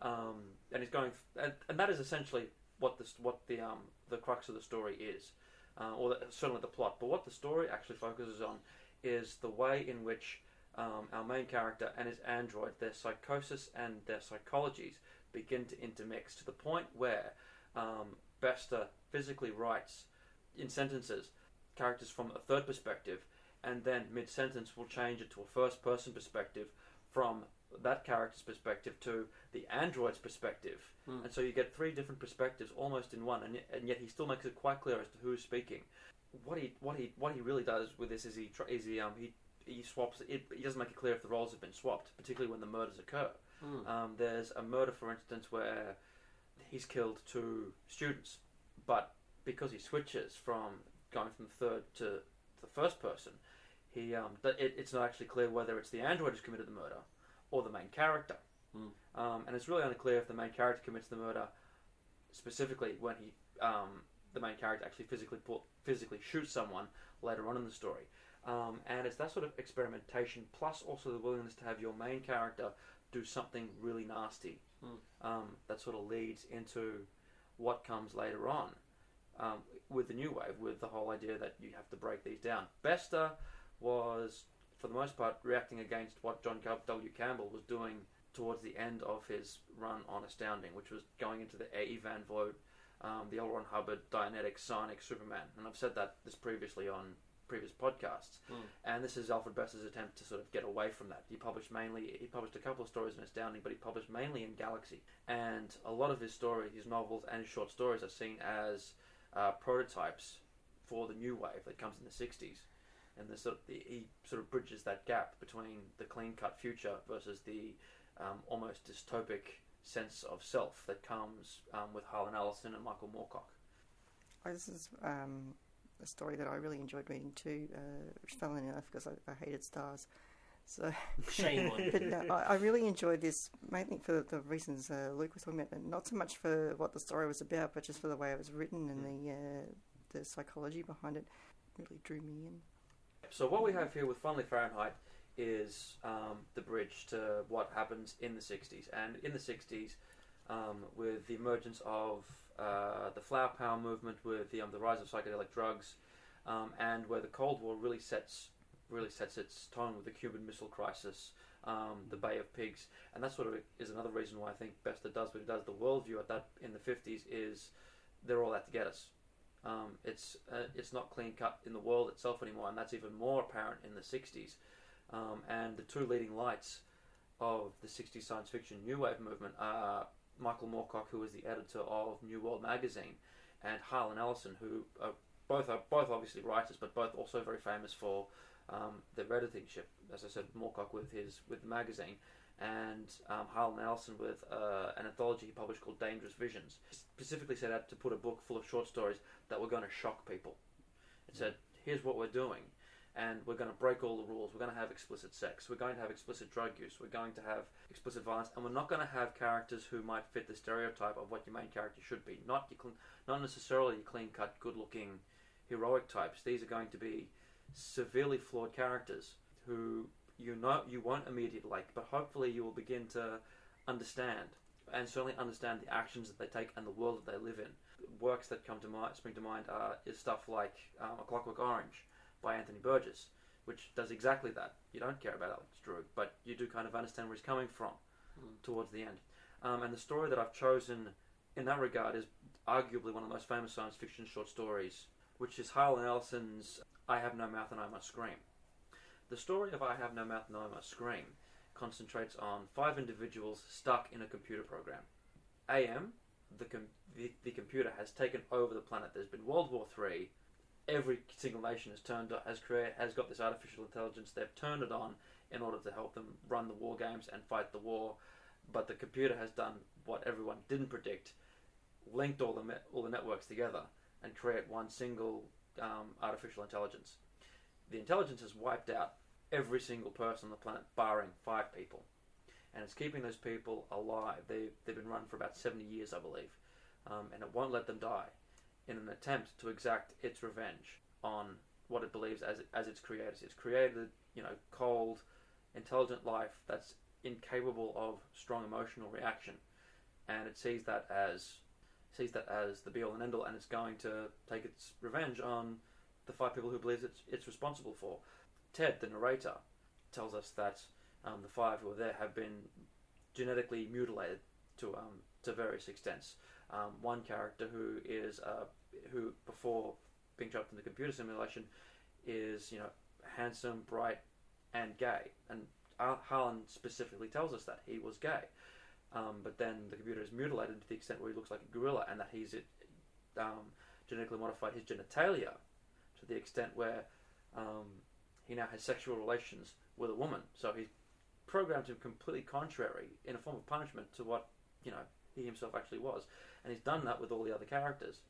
[SPEAKER 5] Um, and he's going, and, and that is essentially what the what the um, the crux of the story is, uh, or the, certainly the plot. But what the story actually focuses on is the way in which um, our main character and his android, their psychosis and their psychologies begin to intermix to the point where um, Bester physically writes in sentences characters from a third perspective, and then mid sentence will change it to a first person perspective from that character's perspective to the android's perspective.
[SPEAKER 2] Hmm.
[SPEAKER 5] And so you get three different perspectives almost in one, and yet, and yet he still makes it quite clear as to who's speaking. What he what he what he really does with this is he is he um he he swaps it. He doesn't make it clear if the roles have been swapped, particularly when the murders occur.
[SPEAKER 2] Hmm.
[SPEAKER 5] Um, there's a murder, for instance, where he's killed two students, but because he switches from going from the third to the first person, he um, it, it's not actually clear whether it's the android who's committed the murder or the main character.
[SPEAKER 2] Hmm.
[SPEAKER 5] Um, and it's really unclear if the main character commits the murder specifically when he um, the main character actually physically pull, physically shoots someone later on in the story. Um, and it's that sort of experimentation, plus also the willingness to have your main character do something really nasty, um, that sort of leads into what comes later on um, with the new wave, with the whole idea that you have to break these down. Bester was, for the most part, reacting against what John W. Campbell was doing towards the end of his run on Astounding, which was going into the A. E. Van Vogt, um, the L. Ron Hubbard, Dianetic, Psionic, Superman. And I've said that this previously on previous podcasts.
[SPEAKER 2] Mm.
[SPEAKER 5] And this is Alfred Bester's attempt to sort of get away from that. He published mainly, he published a couple of stories in Astounding, but he published mainly in Galaxy. And a lot of his stories, his novels and his short stories are seen as uh, prototypes for the new wave that comes in the 60s. And the sort of, the, he sort of bridges that gap between the clean-cut future versus the um, almost dystopic sense of self that comes um, with Harlan Ellison and Michael Moorcock.
[SPEAKER 4] Oh, this is um, a story that I really enjoyed reading too, uh, in enough because I, I hated stars. So,
[SPEAKER 2] Shame on you.
[SPEAKER 4] but no, I, I really enjoyed this mainly for the reasons uh, Luke was talking about, and not so much for what the story was about, but just for the way it was written and the uh, the psychology behind it. Really drew me in.
[SPEAKER 5] So what we have here with Fondly Fahrenheit is um, the bridge to what happens in the 60s. And in the 60s, um, with the emergence of uh, the flower power movement, with the, um, the rise of psychedelic drugs, um, and where the Cold War really sets really sets its tone with the Cuban Missile Crisis, um, the Bay of Pigs, and that sort of is another reason why I think Bester does what he does. The worldview at that in the 50s is they're all out to get us. Um, it's uh, it's not clean cut in the world itself anymore, and that's even more apparent in the 60s. Um, and the two leading lights of the 60s science fiction new wave movement are Michael Moorcock, who was the editor of New World magazine, and Harlan Ellison, who are both are both obviously writers, but both also very famous for um, their editingship. As I said, Moorcock with his with the magazine, and um, Harlan Ellison with uh, an anthology he published called Dangerous Visions. Specifically set out to put a book full of short stories that were going to shock people. It said, "Here's what we're doing." and we're going to break all the rules. We're going to have explicit sex. We're going to have explicit drug use. We're going to have explicit violence, and we're not going to have characters who might fit the stereotype of what your main character should be. Not your not necessarily your clean cut, good looking, heroic types. These are going to be severely flawed characters who you know you won't immediately like, but hopefully you will begin to understand and certainly understand the actions that they take and the world that they live in. Works that come to mind, spring to mind, uh, is stuff like um, A Clockwork Orange by Anthony Burgess, which does exactly that. You don't care about Alex Drew, but you do kind of understand where he's coming from towards the end. Um, and the story that I've chosen in that regard is arguably one of the most famous science fiction short stories, which is Harlan Ellison's I Have No Mouth and I Must Scream. The story of I Have No Mouth and I Must Scream concentrates on five individuals stuck in a computer program. AM, the, com- the, the computer, has taken over the planet. There's been World War Three. Every single nation has turned has create has got this artificial intelligence. They've turned it on in order to help them run the war games and fight the war. But the computer has done what everyone didn't predict: linked all the me- all the networks together and create one single um, artificial intelligence. The intelligence has wiped out every single person on the planet, barring five people, and it's keeping those people alive. They they've been run for about seventy years, I believe, um, and it won't let them die, in an attempt to exact its revenge on what it believes as as its creators. It's created, you know, cold, intelligent life that's incapable of strong emotional reaction, and it sees that as sees that as the be all and end all, and it's going to take its revenge on the five people who believes it's it's responsible for. Ted, the narrator, tells us that um, the five who are there have been genetically mutilated to um, to various extents. Um, one character who is uh, who before being dropped in the computer simulation is you know handsome, bright, and gay, and Harlan specifically tells us that he was gay. Um, but then the computer is mutilated to the extent where he looks like a gorilla, and that he's um, genetically modified his genitalia to the extent where um, he now has sexual relations with a woman. So he's programmed him completely contrary in a form of punishment to what you know he himself actually was, and he's done that with all the other characters.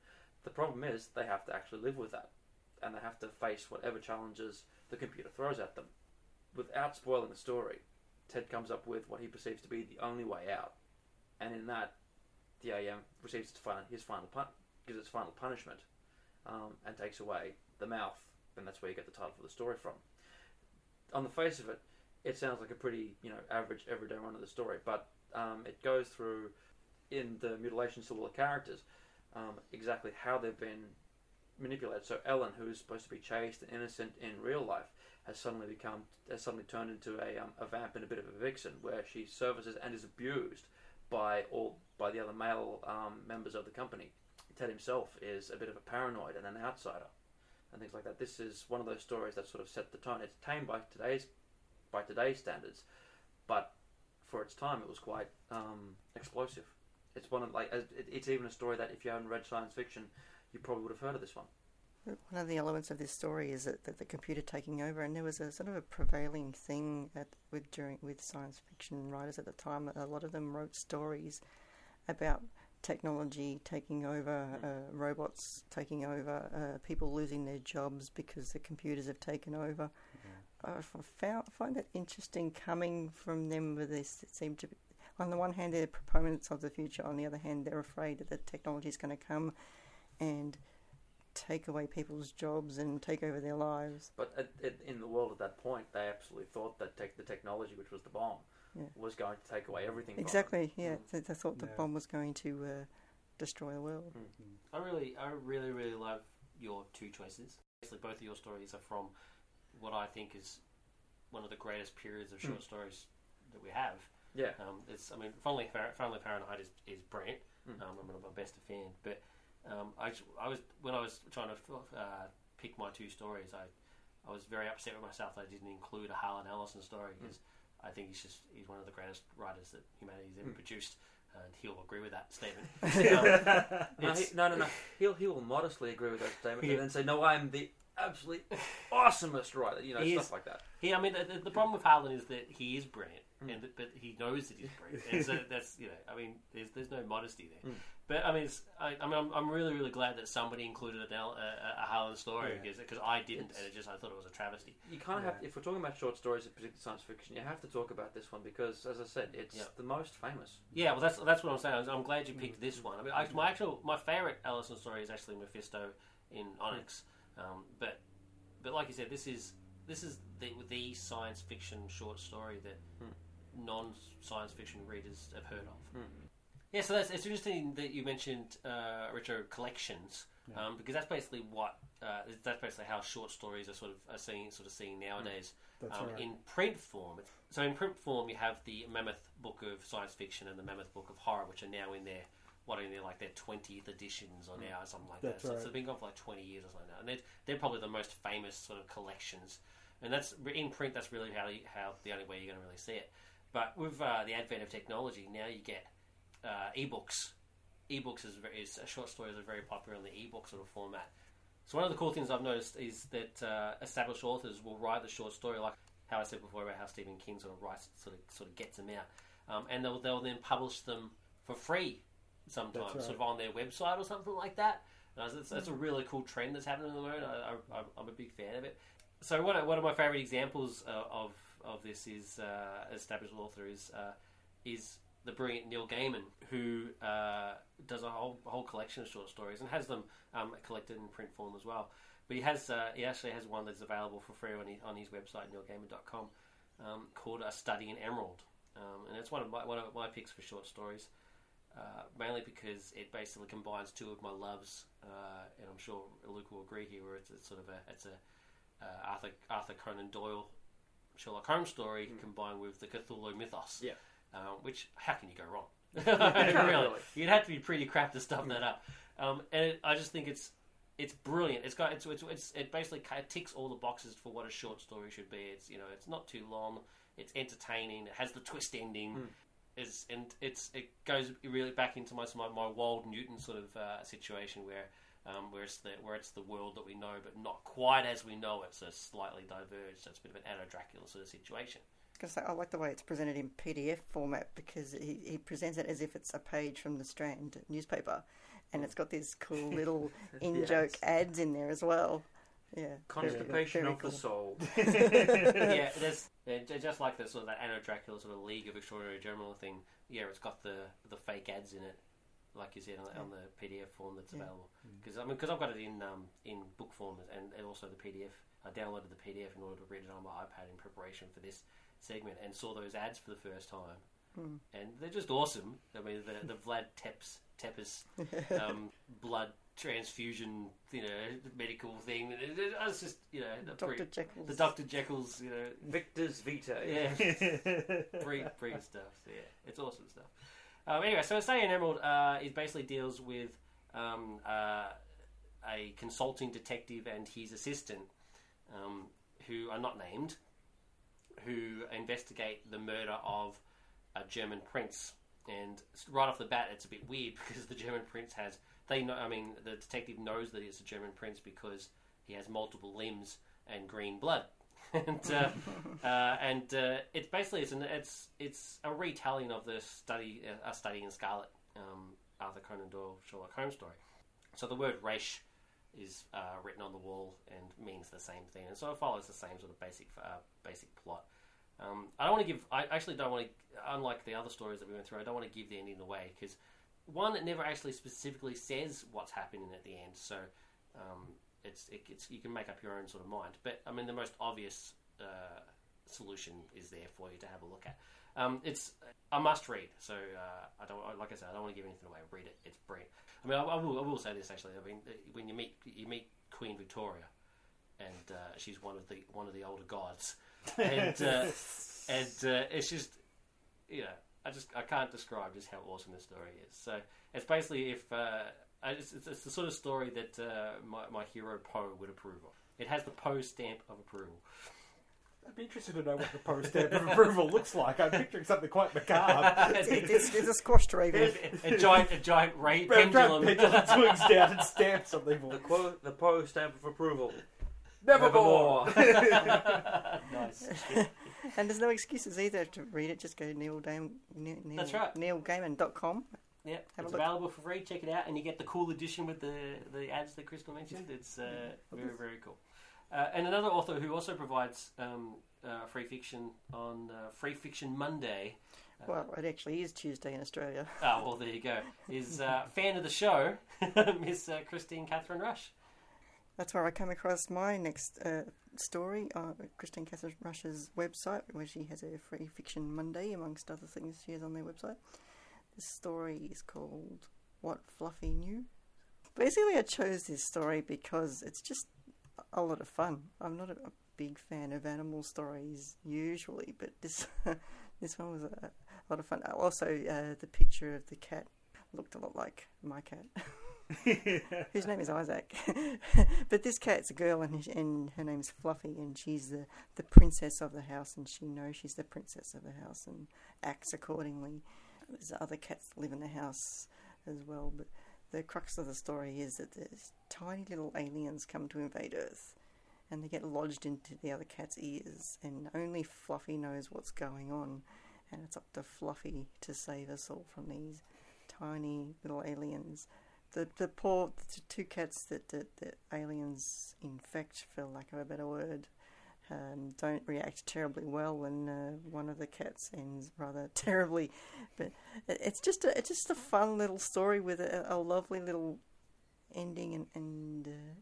[SPEAKER 5] The problem is they have to actually live with that, and they have to face whatever challenges the computer throws at them. Without spoiling the story, Ted comes up with what he perceives to be the only way out, and in that, the AM receives his final pun- gives its final punishment, um, and takes away the mouth, and that's where you get the title for the story from. On the face of it, it sounds like a pretty you know average everyday run of the story, but um, it goes through in the mutilations to all the characters um, exactly how they've been manipulated. So Ellen, who is supposed to be chaste and innocent in real life, has suddenly become has suddenly turned into a um, a vamp and a bit of a vixen, where she services and is abused by all by the other male um, members of the company. Ted himself is a bit of a paranoid and an outsider, and things like that. This is one of those stories that sort of set the tone. It's tame by today's by today's standards, but for its time, it was quite um, explosive. It's one of like it's even a story that if you haven't read science fiction, you probably would have heard of this one.
[SPEAKER 4] One of the elements of this story is that, that the computer taking over, and there was a sort of a prevailing thing at, with during with science fiction writers at the time. A lot of them wrote stories about technology taking over, uh, robots taking over, uh, people losing their jobs because the computers have taken over. I found, find that interesting coming from them with this. It seemed to be, on the one hand, they're proponents of the future, on the other hand, they're afraid that the technology is going to come and take away people's jobs and take over their lives.
[SPEAKER 5] But at, at, in the world at that point, they absolutely thought that tech, the technology, which was the bomb,
[SPEAKER 4] Yeah.
[SPEAKER 5] was going to take away everything.
[SPEAKER 4] Exactly, yeah. They, they thought the
[SPEAKER 3] Yeah.
[SPEAKER 4] bomb was going to uh, destroy the world.
[SPEAKER 2] I really, I really, really love your two choices. Basically, both of your stories are from what I think is one of the greatest periods of short stories that we have.
[SPEAKER 5] Yeah.
[SPEAKER 2] Um, it's, I mean, Finally, Far- Finally Fahrenheit is, is brilliant.
[SPEAKER 5] Mm.
[SPEAKER 2] Um, I'm one of my best fan, but um, I, I was when I was trying to uh, pick my two stories, I, I was very upset with myself that I didn't include a Harlan Ellison story because I think he's just he's one of the greatest writers that humanity's ever
[SPEAKER 5] Mm.
[SPEAKER 2] produced, and he'll agree with that statement. Um,
[SPEAKER 5] No, he, no, no, no. He'll he will modestly agree with that statement
[SPEAKER 2] Yeah.
[SPEAKER 5] and then say, "No, I'm the absolutely awesomest writer." You know,
[SPEAKER 2] He
[SPEAKER 5] stuff
[SPEAKER 2] is-
[SPEAKER 5] like that.
[SPEAKER 2] He, I mean, the, the- the problem with Harlan is that he is brilliant,
[SPEAKER 5] Mm.
[SPEAKER 2] and but he knows that he's brilliant. And so that's you know, I mean, there's there's no modesty there.
[SPEAKER 5] Mm.
[SPEAKER 2] But I mean, it's, I, I mean, I'm, I'm really really glad that somebody included El- a, a Harlan story
[SPEAKER 3] Yeah.
[SPEAKER 2] because I didn't, and it just I thought it was a travesty.
[SPEAKER 5] You kind of have, if we're talking about short stories, particularly science fiction, you have to talk about this one because, as I said, it's
[SPEAKER 2] Yeah.
[SPEAKER 5] the most famous.
[SPEAKER 2] Yeah, well, that's that's what I'm saying. I'm glad you picked
[SPEAKER 5] Mm.
[SPEAKER 2] this one. I mean, I, my actual my favorite Ellison story is actually Mephisto in Onyx. Um, but but like you said, this is this is the, the science fiction short story that non science fiction readers have heard of. Yeah, so that's, it's interesting that you mentioned uh, Richard collections um, because that's basically what uh, that's basically how short stories are sort of are seeing sort of seeing nowadays
[SPEAKER 3] That's
[SPEAKER 2] um,
[SPEAKER 3] right.
[SPEAKER 2] in print form. So in print form, you have the Mammoth Book of Science Fiction and the Mammoth Book of Horror, which are now in their what are in their like their twentieth editions or now or something like
[SPEAKER 3] That's
[SPEAKER 2] that. So,
[SPEAKER 3] right.
[SPEAKER 2] so they've been going for like twenty years or something now, and they're, they're probably the most famous sort of collections. And that's in print. That's really how you, how the only way you're going to really see it. But with uh, the advent of technology, now you get uh, ebooks. Ebooks is, very, is short stories are very popular in the ebook sort of format. So one of the cool things I've noticed is that uh, established authors will write the short story, like how I said before about how Stephen King sort of writes, sort of sort of gets them out, um, and they'll they'll then publish them for free sometimes,
[SPEAKER 3] right.
[SPEAKER 2] sort of on their website or something like that. And that's, that's a really cool trend that's happening at the moment. I, I, I'm a big fan of it. So one of, one of my favorite examples uh, of of this is uh, established author is uh, is the brilliant Neil Gaiman, who uh, does a whole whole collection of short stories and has them um, collected in print form as well. But he has uh, he actually has one that's available for free on his, on his website neilgaiman.com um, called A Study in Emerald, um, and it's one of my one of my picks for short stories. Uh, mainly because it basically combines two of my loves, uh, and I'm sure Luke will agree here. Where it's, it's sort of a it's a uh, Arthur Arthur Conan Doyle Sherlock Holmes story combined with the Cthulhu mythos.
[SPEAKER 5] Yeah.
[SPEAKER 2] Um, which how can you go wrong? really, you'd have to be pretty crap to stuff that up. Um, and it, I just think it's it's brilliant. It's got it's, it's, it's it basically ticks all the boxes for what a short story should be. It's you know it's not too long. It's entertaining. It has the twist ending. Is and it's it goes really back into my my, my Wold Newton sort of uh, situation where. Um, where it's the where it's the world that we know, but not quite as we know it, so slightly diverged. So it's a bit of an Anno Dracula sort of situation.
[SPEAKER 4] Because I like the way it's presented in PDF format because he, he presents it as if it's a page from the Strand newspaper, and it's got these cool little in joke ads in there as well. Yeah,
[SPEAKER 5] Constipation
[SPEAKER 4] very
[SPEAKER 5] of
[SPEAKER 4] cool.
[SPEAKER 5] the soul.
[SPEAKER 2] yeah, there's just like the sort of that Anno Dracula sort of League of Extraordinary Gentlemen thing. Yeah, it's got the the fake ads in it, like you said on, on the PDF form that's
[SPEAKER 4] Yeah.
[SPEAKER 2] available. Because I mean, because I've got it in um, in book form and, and also the PDF. I downloaded the PDF in order to read it on my iPad in preparation for this segment, and saw those ads for the first time, and they're just awesome. I mean, the the Vlad Tepes Tepes um, blood transfusion, you know, medical thing. It, it, I was just, you know, the
[SPEAKER 4] Dr.
[SPEAKER 2] pre-
[SPEAKER 4] Jekyll's.
[SPEAKER 2] the Doctor Jekyll's, you know,
[SPEAKER 5] Victor's Vita.
[SPEAKER 2] yeah, brilliant, brilliant stuff. So, yeah, it's awesome stuff. Um, anyway, so Study in Emerald uh, it basically deals with um, uh, a consulting detective and his assistant, um, who are not named, who investigate the murder of a German prince. And right off the bat, it's a bit weird because the German prince has they know. I mean, the detective knows that he's a German prince because he has multiple limbs and green blood. And uh, uh, and uh, it's basically it's an, it's it's a retelling of the study uh, a study in Scarlet um, Arthur Conan Doyle Sherlock Holmes story. So the word Reich is uh, written on the wall and means the same thing, and so it follows the same sort of basic uh, basic plot. Um, I don't want to give. I actually don't want to. Unlike the other stories that we went through, I don't want to give the ending away because one, it never actually specifically says what's happening at the end. So um, it's, it, it's you can make up your own sort of mind. But I mean, the most obvious uh, solution is there for you to have a look at. Um, it's a must read. So uh, I don't like I said, I don't want to give anything away. Read it. It's brilliant. I mean, I, I will. I will say this actually. I mean, when you meet you meet Queen Victoria, and uh, she's one of the one of the older gods, and uh, and uh, it's just you know I just I can't describe just how awesome this story is. So it's basically if uh, it's, it's, it's the sort of story that uh, my my hero Poe would approve of. It has the Poe stamp of approval.
[SPEAKER 3] I'd be interested to know what the post stamp of approval looks like. I'm picturing something quite macabre.
[SPEAKER 4] It's, it's, it's a squash raven.
[SPEAKER 2] a giant a giant ray
[SPEAKER 3] Pendulum.
[SPEAKER 2] pendulum.
[SPEAKER 3] Pendulum swings down and stamps something for
[SPEAKER 5] The
[SPEAKER 3] it.
[SPEAKER 5] quote, the Poe stamp of approval.
[SPEAKER 3] Nevermore.
[SPEAKER 2] nice.
[SPEAKER 4] And there's no excuses either to read it. Just go Neil Dam, Neil, Neil,
[SPEAKER 2] That's right.
[SPEAKER 4] neilgaiman.com.
[SPEAKER 2] Yeah,
[SPEAKER 4] Have a
[SPEAKER 2] it's
[SPEAKER 4] look.
[SPEAKER 2] available for free. Check it out, and you get the cool edition with the the ads that Crystal mentioned. It's uh, very very cool. Uh, and another author who also provides um, uh, free fiction on uh, Free Fiction Monday.
[SPEAKER 4] Well, it actually is Tuesday in Australia.
[SPEAKER 2] Oh well, there you go. Is uh, fan of the show, Miss uh, Kristine Kathryn Rusch.
[SPEAKER 4] that's where I came across my next uh, story on Kristine Kathryn Rusch's website, where she has a free fiction Monday, amongst other things she has on their website. This story is called What Fluffy Knew. Basically, I chose this story because it's just a lot of fun. I'm not a, a big fan of animal stories usually, but this this one was a, a lot of fun. Also, uh, the picture of the cat looked a lot like my cat. whose name is Isaac. but this cat's a girl, and, and her name's Fluffy, and she's the, the princess of the house, and she knows she's the princess of the house and acts accordingly. There's other cats that live in the house as well, but the crux of the story is that there's tiny little aliens come to invade Earth, and they get lodged into the other cat's ears, and only Fluffy knows what's going on, and it's up to Fluffy to save us all from these tiny little aliens. The the poor the two cats that the aliens infect, for lack of a better word, um, don't react terribly well, and uh, one of the cats ends rather terribly. But it's just a it's just a fun little story with a, a lovely little ending, and and uh,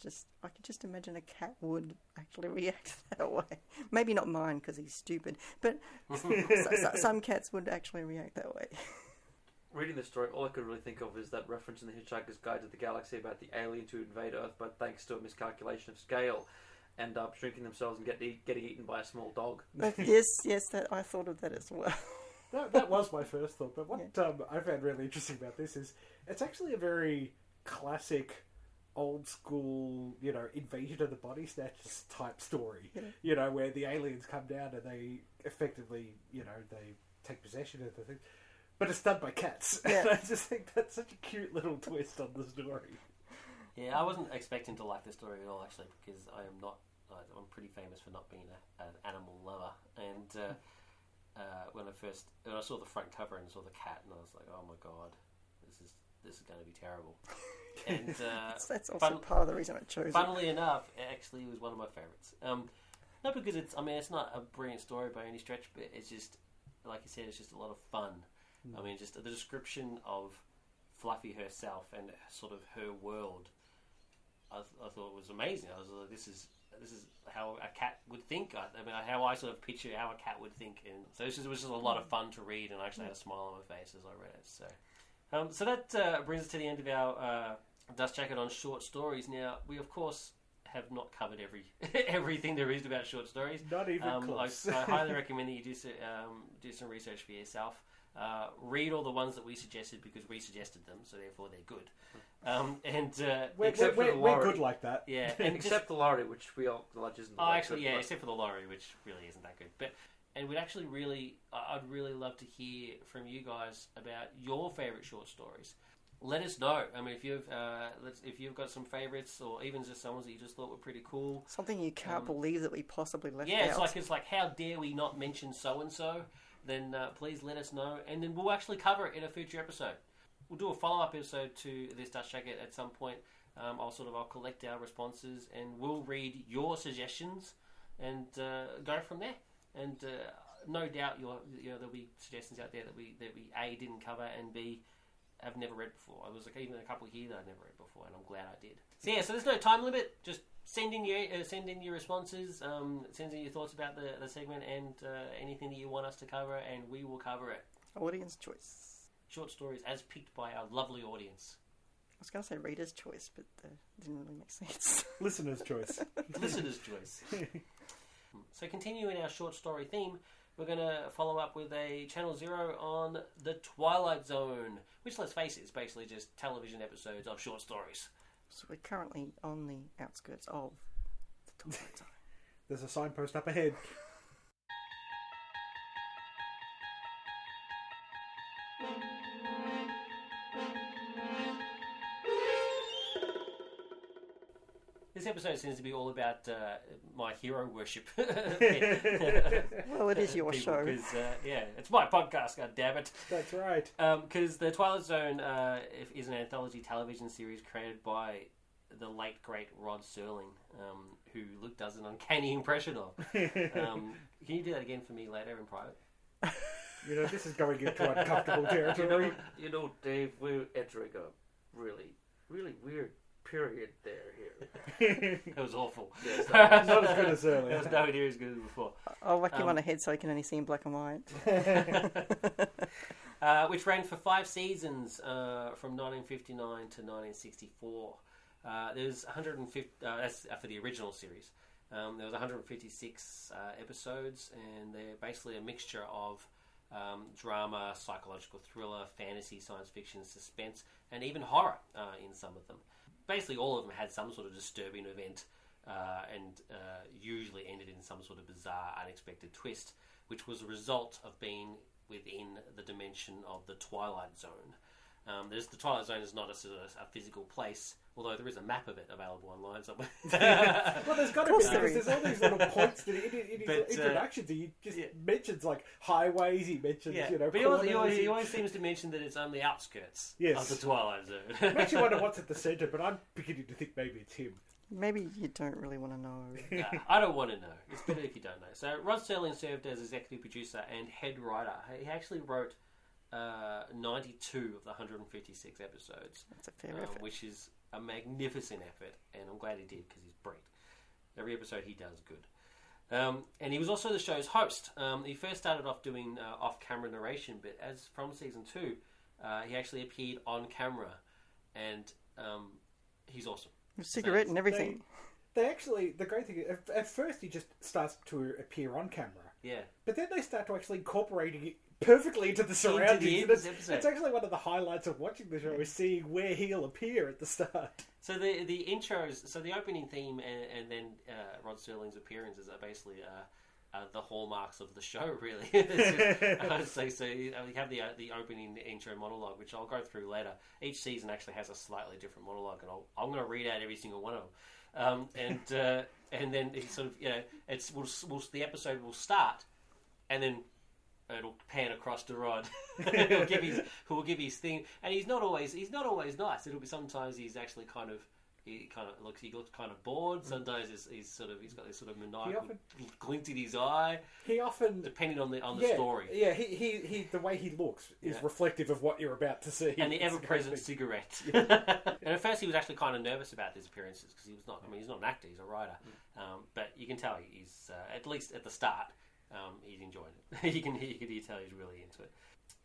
[SPEAKER 4] just I could just imagine a cat would actually react that way. Maybe not mine because he's stupid, but so, so, some cats would actually react that way
[SPEAKER 5] reading the story, all I could really think of is that reference in the Hitchhiker's Guide to the Galaxy about the aliens who invade Earth, but thanks to a miscalculation of scale, end up shrinking themselves and get e- getting eaten by a small dog.
[SPEAKER 4] yes, yes, that I thought of that as well.
[SPEAKER 3] that, that was my first thought. But what yeah. um, I found really interesting about this is it's actually a very classic old school, you know, invasion of the body snatchers type story. Yeah. You know, where the aliens come down and they effectively, you know, they take possession of the thing but it's done by cats. Yeah. I just think that's such a cute little twist on the story.
[SPEAKER 2] Yeah, I wasn't expecting to like the story at all, actually, because I am not. I'm pretty famous for not being a, an animal lover, and uh, uh, when I first when I saw the front cover and saw the cat, and I was like, oh my god, this is this is going to be terrible.
[SPEAKER 4] And uh, that's, that's, also fun, part of the reason I chose.
[SPEAKER 2] Funnily it. enough, it actually was one of my favorites. Um, not because it's. I mean, it's not a brilliant story by any stretch, but it's just like you said, it's just a lot of fun. I mean, just the description of Fluffy herself and sort of her world, I, th- I thought it was amazing. I was like, this is this is how a cat would think. I, I mean, how I sort of picture how a cat would think, and so this was just a lot of fun to read, and I actually had a smile on my face as I read it. So, um, so that uh, brings us to the end of our uh, dust jacket on short stories. Now, we of course have not covered every everything there is about short stories.
[SPEAKER 3] Not even um, close.
[SPEAKER 2] I, I, highly recommend that you do some, um, do some research for yourself. Uh, read all the ones that we suggested because we suggested them, so therefore they're good. Um, and uh,
[SPEAKER 3] we're, except we're, for the we're good like that.
[SPEAKER 2] Yeah,
[SPEAKER 5] and except just, the Lottery, which we all acknowledge isn't.
[SPEAKER 2] Oh, actually, yeah, except for the Lottery, which really isn't that good. But and we'd actually really, I'd really love to hear from you guys about your favourite short stories. Let us know. I mean, if you've uh, if you've got some favourites, or even just some ones that you just thought were pretty cool,
[SPEAKER 4] something you can't um, believe that we possibly left.
[SPEAKER 2] Yeah,
[SPEAKER 4] out.
[SPEAKER 2] it's like it's like how dare we not mention so and so? Then uh, please let us know, and then we'll actually cover it in a future episode. We'll do a follow up episode to this Dust Jacket at some point. Um, I'll sort of I'll collect our responses and we'll read your suggestions and uh, go from there. And uh, no doubt you know there'll be suggestions out there that we that we a didn't cover and b have never read before. I was like even a couple here that I've never read before, and I'm glad I did. So yeah, so there's no time limit. Just send in your uh, send in your responses, um, send in your thoughts about the, the segment and uh, anything that you want us to cover, and we will cover it.
[SPEAKER 4] Audience choice.
[SPEAKER 2] Short stories as picked by our lovely audience.
[SPEAKER 4] I was going to say reader's choice, but that didn't really make sense.
[SPEAKER 3] Listener's choice.
[SPEAKER 2] Listener's choice. so, continuing our short story theme, we're going to follow up with a Channel Zero on The Twilight Zone, which, let's face it, is basically just television episodes of short stories.
[SPEAKER 4] So we're currently on the outskirts of the Twilight Zone.
[SPEAKER 3] There's a signpost up ahead.
[SPEAKER 2] This episode seems to be all about uh, my hero worship.
[SPEAKER 4] well, it is your show.
[SPEAKER 2] Because, uh, yeah, it's my podcast, God damn it.
[SPEAKER 3] That's right.
[SPEAKER 2] Because um, The Twilight Zone uh, is an anthology television series created by the late, great Rod Serling, um, who Luke does an uncanny impression of. Um, can you do that again for me later in private?
[SPEAKER 3] You know, this is going into uncomfortable territory.
[SPEAKER 5] You know, you know, Dave, we're entering a really, really weird period there here.
[SPEAKER 2] It was awful.
[SPEAKER 3] Not as good as
[SPEAKER 2] It
[SPEAKER 3] earlier.
[SPEAKER 2] was nowhere near as good as before.
[SPEAKER 4] I'll whack you
[SPEAKER 2] Um,
[SPEAKER 4] on the head so I can only see in black and white.
[SPEAKER 2] uh, which ran for five seasons uh, from 1959 to 1964. Uh, there's 150. Uh, that's for the original series. Um, there was 156 uh, episodes, and they're basically a mixture of um, drama, psychological thriller, fantasy, science fiction, suspense, and even horror uh, in some of them. Basically, all of them had some sort of disturbing event, uh, and uh, usually ended in some sort of bizarre, unexpected twist, which was a result of being within the dimension of the Twilight Zone. Um, there's the Twilight Zone is not a, sort of a physical place, although there is a map of it available online somewhere.
[SPEAKER 3] Well, there's got to be
[SPEAKER 4] course there
[SPEAKER 3] there's all these little points that in, in his
[SPEAKER 2] But, uh,
[SPEAKER 3] introductions he just
[SPEAKER 2] yeah.
[SPEAKER 3] mentions like highways. He mentions
[SPEAKER 2] yeah,
[SPEAKER 3] you know.
[SPEAKER 2] but he always, he, always, he
[SPEAKER 3] he-
[SPEAKER 2] always seems to mention that it's on the outskirts
[SPEAKER 3] Yes.
[SPEAKER 2] of the Twilight Zone.
[SPEAKER 3] Makes you wonder what's at the centre, but I'm beginning to think maybe it's him.
[SPEAKER 4] Maybe you don't really want to know.
[SPEAKER 2] Nah, I don't want to know. It's better if you don't know. So Rod Serling served as executive producer and head writer. He actually wrote uh, 92 of the 156 episodes,
[SPEAKER 4] That's a fair
[SPEAKER 2] um,
[SPEAKER 4] effort.
[SPEAKER 2] which is a magnificent effort, and I'm glad he did because he's brilliant. Every episode he does good. Um, and he was also the show's host. Um, he first started off doing uh, off-camera narration, but as from season two, uh, he actually appeared on camera, and um, he's awesome.
[SPEAKER 4] Cigarette and everything.
[SPEAKER 3] They actually the great thing at, at first he just starts to appear on camera,
[SPEAKER 2] Yeah,
[SPEAKER 3] but then they start to actually incorporating it perfectly into the surroundings. and it's, it's actually one of the highlights of watching the show is seeing where he'll appear at the start.
[SPEAKER 2] So the the intros, so the opening theme, and, and then uh, Rod Serling's appearances are basically uh, uh, the hallmarks of the show. Really, just- I so. You uh, we have the uh, the opening intro monologue, which I'll go through later. Each season actually has a slightly different monologue, and I'll, I'm going to read out every single one of them. Um, and uh, and then it's sort of you know it's we'll, we'll, the episode will start, and then it'll pan across to Rod. he'll give his who will give his thing, and he's not always he's not always nice. It'll be sometimes he's actually kind of he kind of looks he looks kind of bored. Sometimes he's, he's sort of he's got this sort of maniacal
[SPEAKER 3] often-
[SPEAKER 2] glint in his eye,
[SPEAKER 3] He often
[SPEAKER 2] depending on the on the
[SPEAKER 3] yeah,
[SPEAKER 2] story.
[SPEAKER 3] Yeah, he, he, he the way he looks is
[SPEAKER 2] Yeah.
[SPEAKER 3] reflective of what you're about to see.
[SPEAKER 2] And the ever present cigarette. and at first, he was actually kind of nervous about his appearances because he was not. I mean, he's not an actor; he's a writer. Um, but you can tell he's uh, at least at the start, um, he's enjoying it. you can you can tell he's really into it.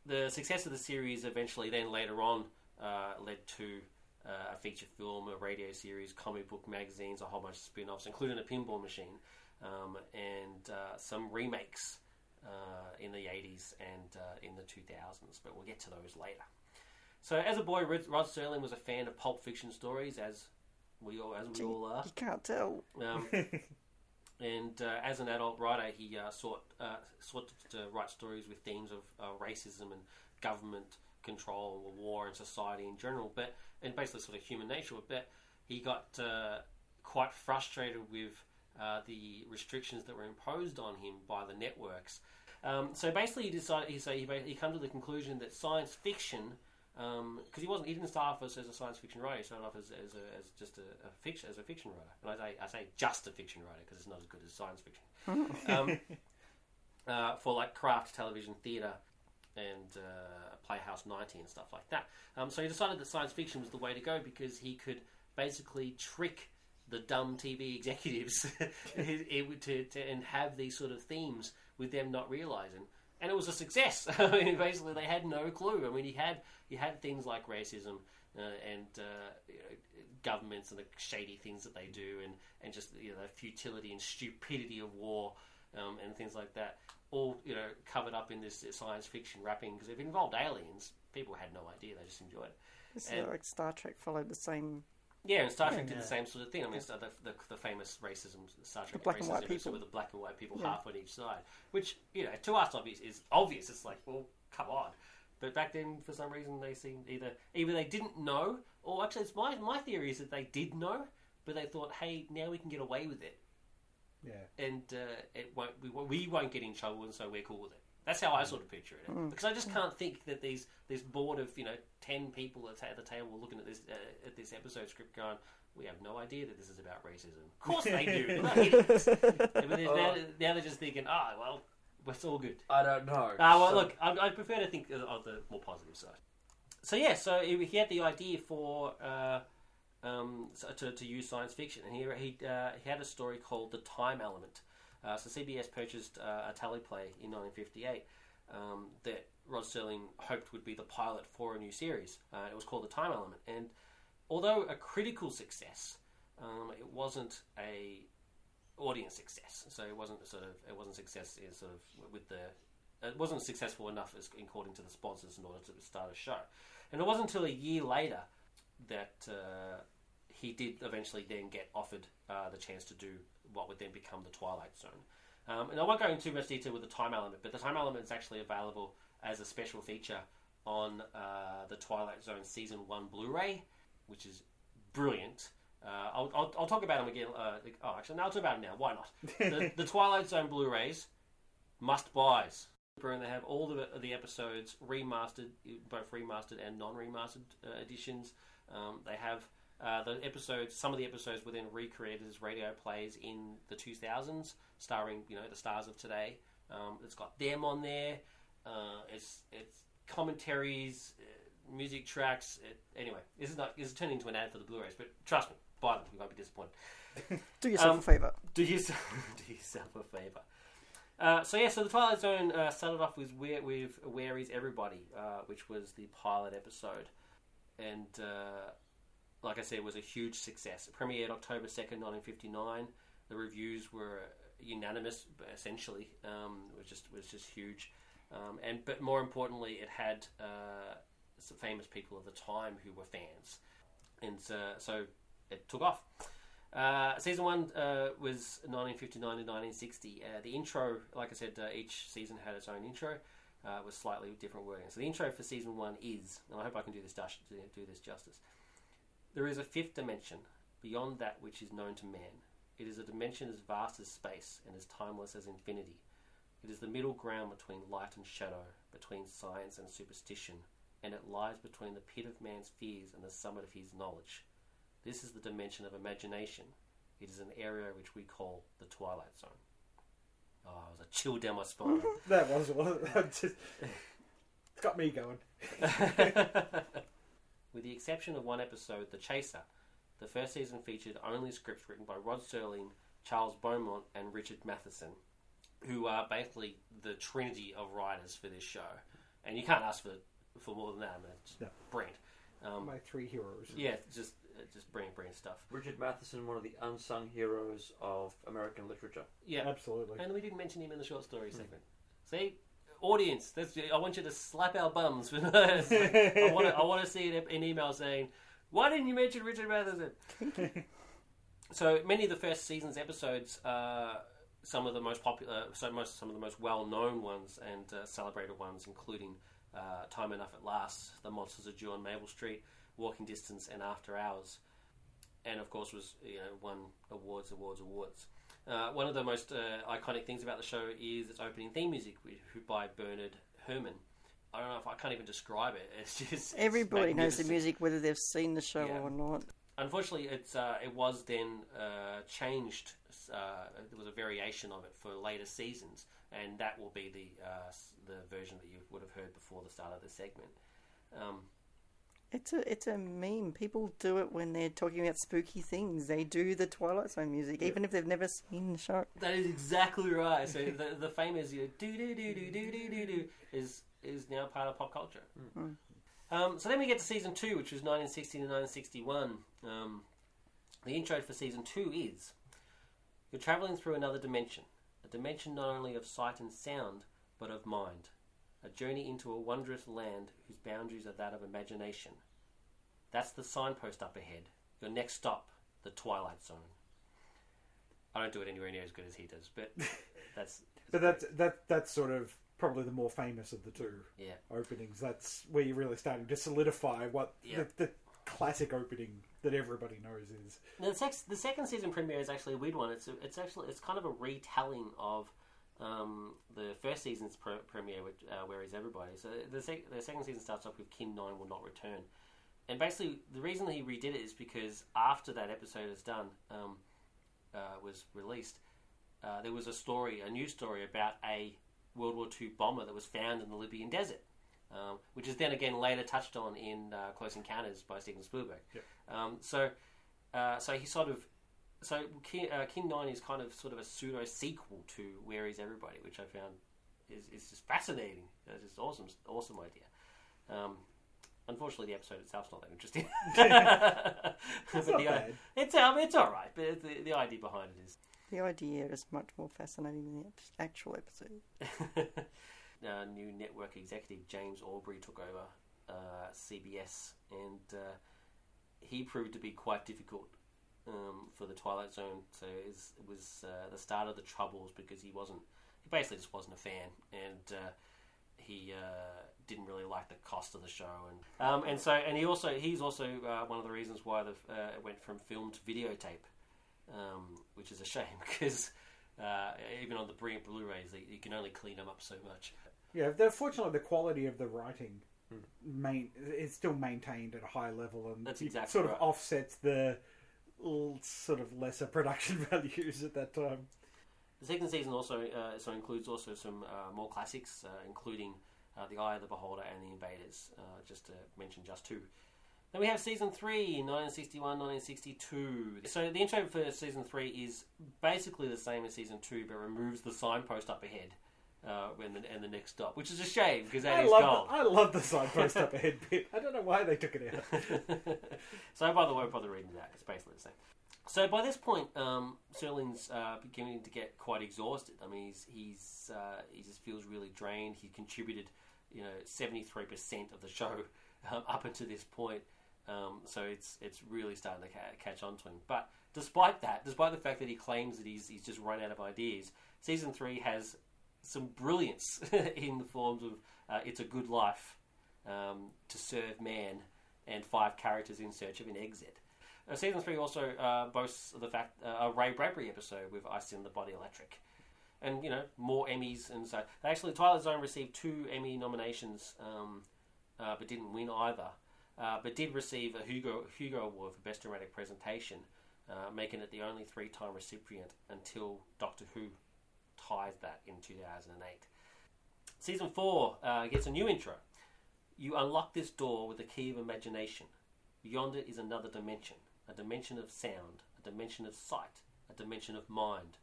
[SPEAKER 2] The success of the series eventually, then later on, uh, led to uh, a feature film, a radio series, comic book magazines, a whole bunch of spin-offs, including a pinball machine, um, and uh, some remakes uh, in the 80s and uh, in the 2000s. But we'll get to those later. So, as a boy, Rod Rod Serling was a fan of pulp fiction stories, as we all as we all are.
[SPEAKER 4] You can't tell.
[SPEAKER 2] Um, and uh, as an adult writer, he uh, sought uh, sought to, write stories with themes of uh, racism and government control, or war, and society in general. But and basically sort of human nature. But he got uh, quite frustrated with the restrictions that were imposed on him by the networks. Um, so basically, he decided. He so he, he come to the conclusion that science fiction because he wasn't he didn't start off as, as a science fiction writer. He started off as, as, a, as just a, a fiction as a fiction writer, and I say I say just a fiction writer because it's not as good as science fiction. um, uh, for like Kraft television, theatre, and uh, Playhouse 90 and stuff like that. Um, so he decided that science fiction was the way to go because he could basically trick the dumb TV executives it- it- to, to, and have these sort of themes with them not realizing. And it was a success. I mean, basically, they had no clue. I mean, he had he had things like racism uh, and uh, you know, governments and the shady things that they do, and, and just you know the futility and stupidity of war um, and things like that, all you know covered up in this science fiction wrapping. Because it involved aliens, people had no idea; they just enjoyed it.
[SPEAKER 4] It's
[SPEAKER 2] And-
[SPEAKER 4] like Star Trek followed the same.
[SPEAKER 2] Yeah, and Star Trek did the same sort of thing. I mean, so the, the, the famous racism, Star Trek
[SPEAKER 4] black and
[SPEAKER 2] racism
[SPEAKER 4] white people.
[SPEAKER 2] with the black and white people half on each side, which you know to us obvious is obvious. It's like, well, come on. But back then, for some reason, they seemed either either they didn't know, or actually, it's my my theory is that they did know, but they thought, hey, now we can get away with it,
[SPEAKER 3] Yeah.
[SPEAKER 2] and uh, it won't we, won't- we won't get in trouble, and so we're cool with it. That's how I sort of picture it, because I just can't think that these this board of you know ten people at, at the table looking at this uh, at this episode script going, we have no idea that this is about racism. Of course they do. They're not idiots. Yeah, but they're- now, now they're just thinking, ah, well, it's all good.
[SPEAKER 5] I don't know.
[SPEAKER 2] Ah, well,
[SPEAKER 5] So-
[SPEAKER 2] look, I, I prefer to think of the more positive side. So yeah, so he he had the idea for uh, um, so- to, to use science fiction. And he he, uh, he had a story called The Time Element. Uh, so CBS purchased uh, a teleplay in 1958 um, that Rod Serling hoped would be the pilot for a new series. Uh, it was called The Time Element, and although a critical success, um, it wasn't a audience success. So it wasn't sort of it wasn't success in sort of with the it wasn't successful enough as according to the sponsors in order to start a show. And it wasn't until a year later that uh, he did eventually then get offered uh, the chance to do what would then become the Twilight Zone. Um, and I won't go into too much detail with the time element, but the time element is actually available as a special feature on uh, the Twilight Zone Season 1 Blu ray, which is brilliant. Uh, I'll, I'll, I'll talk about them again. Uh, oh, actually, no, I'll talk about them now. Why not? the, the Twilight Zone Blu rays, must buys. And they have all the, the episodes remastered, both remastered and non remastered uh, editions. Um, they have uh, the episodes, some of the episodes were then recreated as radio plays in the 2000s, starring you know the stars of today. Um, it's got them on there. Uh, it's it's commentaries, uh, music tracks. It, anyway, this is not this is turning into an ad for the Blu-rays, but trust me, buy them. You won't be disappointed.
[SPEAKER 4] Do yourself
[SPEAKER 2] Um,
[SPEAKER 4] a favour.
[SPEAKER 2] Do yourself do yourself a favour. Uh, so yeah, so the Twilight Zone uh, started off with where with Where Is Everybody, uh, which was the pilot episode, and uh, like I said, was a huge success. It premiered October second, nineteen fifty nine. The reviews were unanimous, essentially. Um, it was just was just huge, um, and but more importantly, it had uh, some famous people of the time who were fans, and uh, so it took off. Uh, season one uh, was 1959 to 1960. Uh, the intro, like I said, uh, each season had its own intro. Uh, was slightly different wording. So the intro for season one is, and I hope I can do this do this justice. There is a fifth dimension beyond that which is known to man. It is a dimension as vast as space and as timeless as infinity. It is the middle ground between light and shadow, between science and superstition, and it lies between the pit of man's fears and the summit of his knowledge. This is the dimension of imagination. It is an area which we call the Twilight Zone. Oh, it was a chill down my spine.
[SPEAKER 3] That was one. Just, it's got me going.
[SPEAKER 2] With the exception of one episode, The Chaser, the first season featured only scripts written by Rod Serling, Charles Beaumont, and Richard Matheson, who are basically the trinity of writers for this show. And you can't ask for for more than that. I mean, it's
[SPEAKER 3] No.
[SPEAKER 2] brilliant. Um,
[SPEAKER 3] My three heroes.
[SPEAKER 2] yeah, just uh, just brilliant, brilliant stuff.
[SPEAKER 5] Richard Matheson, one of the unsung heroes of American literature.
[SPEAKER 2] Yeah,
[SPEAKER 3] Absolutely.
[SPEAKER 2] And we didn't mention him in the short story segment. See, audience, that's, I want you to slap our bums. with I want to, I want to see an, an email saying, "Why didn't you mention Richard Matheson?" so many of the first season's episodes are some of the most popular, so most some of the most well-known ones and uh, celebrated ones, including uh, "Time Enough at Last," "The Monsters Are Due on Maple Street," "Walking Distance," and "After Hours." And of course, was you know won awards, awards, awards. Uh, one of the most uh, iconic things about the show is its opening theme music, which, by Bernard Herrmann. I don't know if I can't even describe it. It's just it's
[SPEAKER 4] Everybody knows the music, whether they've seen the show
[SPEAKER 2] Yeah.
[SPEAKER 4] or not.
[SPEAKER 2] Unfortunately, it's uh, it was then uh, changed. Uh, there was a variation of it for later seasons, and that will be the uh, the version that you would have heard before the start of the segment. Um,
[SPEAKER 4] It's a it's a meme. People do it when they're talking about spooky things. They do the Twilight Zone music, even if they've never seen the show.
[SPEAKER 2] That is exactly right. So the the famous you know, do do do do do do do do is is now part of pop culture. Um, so then we get to season two, which was 1960 to 1961. Um, the intro for season two is you're traveling through another dimension, a dimension not only of sight and sound, but of mind. A journey into a wondrous land whose boundaries are that of imagination. That's the signpost up ahead. Your next stop, the Twilight Zone. I don't do it anywhere near as good as he does, but that's
[SPEAKER 3] But that's that that's sort of probably the more famous of the two
[SPEAKER 2] yeah.
[SPEAKER 3] openings. That's where you're really starting to solidify what
[SPEAKER 2] Yeah.
[SPEAKER 3] the, the classic opening that everybody knows is.
[SPEAKER 2] Now, the, sex, the second season premiere is actually a weird one. It's a, it's actually it's kind of a retelling of um, the first season's pre- premiere, which, uh, where is everybody. So the sec- the second season starts off with King Nine will not return, and basically the reason he redid it is because after that episode is done, um, uh, was released, uh, there was a story, a news story about a World War II bomber that was found in the Libyan desert. Um, which is then again later touched on in uh, Close Encounters by Steven Spielberg. Um, so uh, so he sort of so King, uh, King Nine is kind of sort of a pseudo sequel to Where Is Everybody, which I found is, is just fascinating. It's just awesome, awesome idea. Um, unfortunately, the episode itself's not that interesting.
[SPEAKER 3] It's
[SPEAKER 2] But
[SPEAKER 3] not
[SPEAKER 2] the,
[SPEAKER 3] bad.
[SPEAKER 2] It's um, it's all right, but the, the idea behind it is
[SPEAKER 4] The idea is much more fascinating than the actual episode.
[SPEAKER 2] uh, new network executive James Aubrey took over uh, CBS, and uh, he proved to be quite difficult um, for the Twilight Zone. So it was, uh, the start of the troubles because he wasn't, he basically just wasn't a fan, and uh, he uh, didn't really like the cost of the show, and um, and so and he also he's also uh, one of the reasons why the uh, it went from film to videotape, um, which is a shame because. Uh, even on the brilliant Blu-rays, you can only clean them up so much.
[SPEAKER 3] Yeah, fortunately, the quality of the writing main is still maintained at a high level, and
[SPEAKER 2] exactly
[SPEAKER 3] sort of
[SPEAKER 2] right.
[SPEAKER 3] offsets the sort of lesser production values at that time.
[SPEAKER 2] The second season also uh, so includes also some uh, more classics, uh, including uh, The Eye of the Beholder and The Invaders, uh, just to mention just two. Then we have season three, 1961, 1962. So the intro for season three is basically the same as season two, but removes the signpost up ahead uh, when the, and the next stop, which is a shame because that
[SPEAKER 3] I
[SPEAKER 2] is
[SPEAKER 3] love,
[SPEAKER 2] gold.
[SPEAKER 3] the, I love the signpost up ahead bit. I don't know why they took it out.
[SPEAKER 2] so by the way, bother reading that. It's basically the same. So by this point, um, Serling's uh, beginning to get quite exhausted. I mean, he's, he's uh, he just feels really drained. He contributed, you know, seventy three percent of the show um, up until this point. Um, so it's it's really starting to ca- catch on to him. But despite that, despite the fact that he claims that he's he's just run out of ideas, season three has some brilliance in the forms of uh, "It's a Good Life," um, "To Serve Man," and five characters in search of an exit. Uh, season three also uh, boasts the fact uh, a Ray Bradbury episode with I Sing the Body Electric, and you know more Emmys and so. Actually, Twilight Zone received two Emmy nominations, um, uh, but didn't win either. Uh, but did receive a Hugo Hugo Award for Best Dramatic Presentation, making it the only three-time recipient until Doctor Who ties that in 2008. Season four uh, gets a new intro. You unlock this door with the key of imagination. Beyond it is another dimension, a dimension of sound, a dimension of sight, a dimension of mind.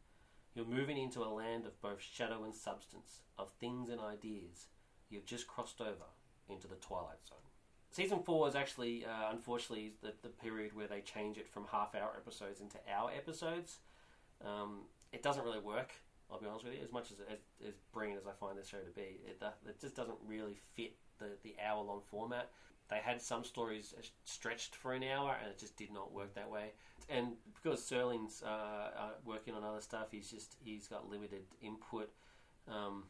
[SPEAKER 2] You're moving into a land of both shadow and substance, of things and ideas. You've just crossed over into the Twilight Zone. Season 4 is actually, uh, unfortunately, the, the period where they change it from half hour episodes into hour episodes. Um, it doesn't really work, I'll be honest with you, as much as, as, as brilliant as I find this show to be. It, uh, it just doesn't really fit the, the hour long format. They had some stories stretched for an hour, and it just did not work that way. And because Serling's uh, uh, working on other stuff, he's just he's got limited input. Um,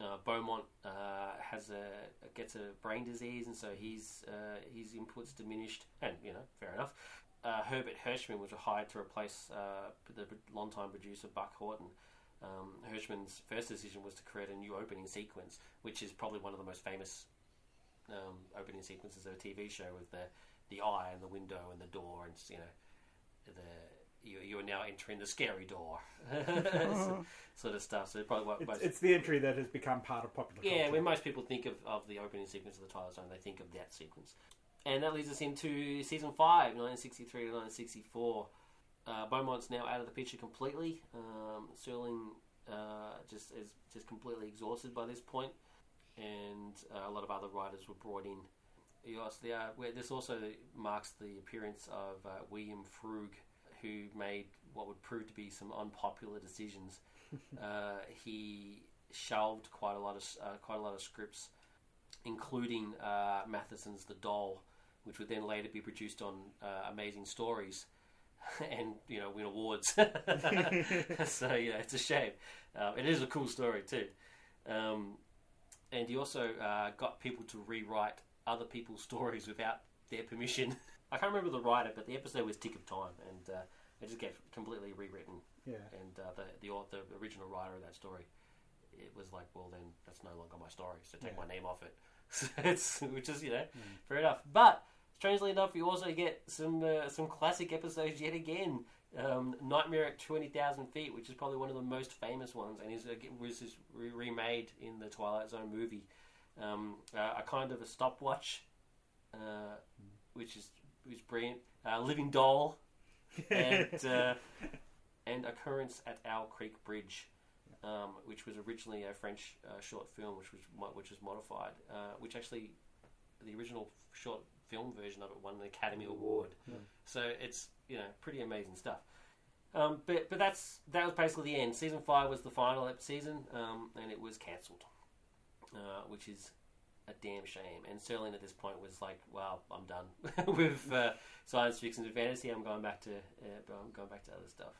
[SPEAKER 2] uh, Beaumont uh, has a gets a brain disease, and so his uh, his input's diminished. And you know, fair enough. Uh, Herbert Hirschman was hired to replace uh, the longtime producer Buck Houghton. Um, Hirschman's first decision was to create a new opening sequence, which is probably one of the most famous um, opening sequences of a TV show with the the eye and the window and the door, and you know the you, you are now entering the scary door, sort of stuff. So probably what
[SPEAKER 3] It's,
[SPEAKER 2] most
[SPEAKER 3] it's the entry that has become part of popular culture.
[SPEAKER 2] yeah,
[SPEAKER 3] culture.
[SPEAKER 2] when most people think of, of the opening sequence of the Twilight Zone, they think of that sequence. And that leads us into season 5, 1963 to 1964. Uh, Beaumont's now out of the picture completely. Um, Serling uh, just is just completely exhausted by this point, and uh, a lot of other writers were brought in. Uh, where this also marks the appearance of uh, William Froug, who made what would prove to be some unpopular decisions. uh, he shelved quite a lot of uh, quite a lot of scripts, including uh, Matheson's The Doll, which would then later be produced on uh, Amazing Stories, and you know win awards. so yeah, it's a shame. Um, it is a cool story too, um, and he also uh, got people to rewrite other people's stories without their permission. I can't remember the writer, but the episode was Tick of Time, and uh, it just get completely rewritten.
[SPEAKER 3] Yeah.
[SPEAKER 2] And uh, the the author, the original writer of that story, it was like, well, then that's no longer my story, so take
[SPEAKER 3] Yeah.
[SPEAKER 2] my name off it. So it's which is you know fair enough. But strangely enough, you also get some uh, some classic episodes yet again. Um, Nightmare at Twenty Thousand Feet, which is probably one of the most famous ones, and is uh, was is re- remade in the Twilight Zone movie. Um, uh, a kind of a stopwatch, uh, which is which is brilliant. Uh, Living Doll, and uh, and Occurrence at Owl Creek Bridge, um, which was originally a French uh, short film, which was which was modified, uh, which actually the original short film version of it won an Academy Award. So it's you know pretty amazing stuff. Um, but but that's that was basically the end. Season five was the final season, um, and it was cancelled, uh, which is a damn shame. And Serling at this point was like, "Well, I'm done with uh, science fiction and fantasy. I'm going back to uh, I'm going back to other stuff."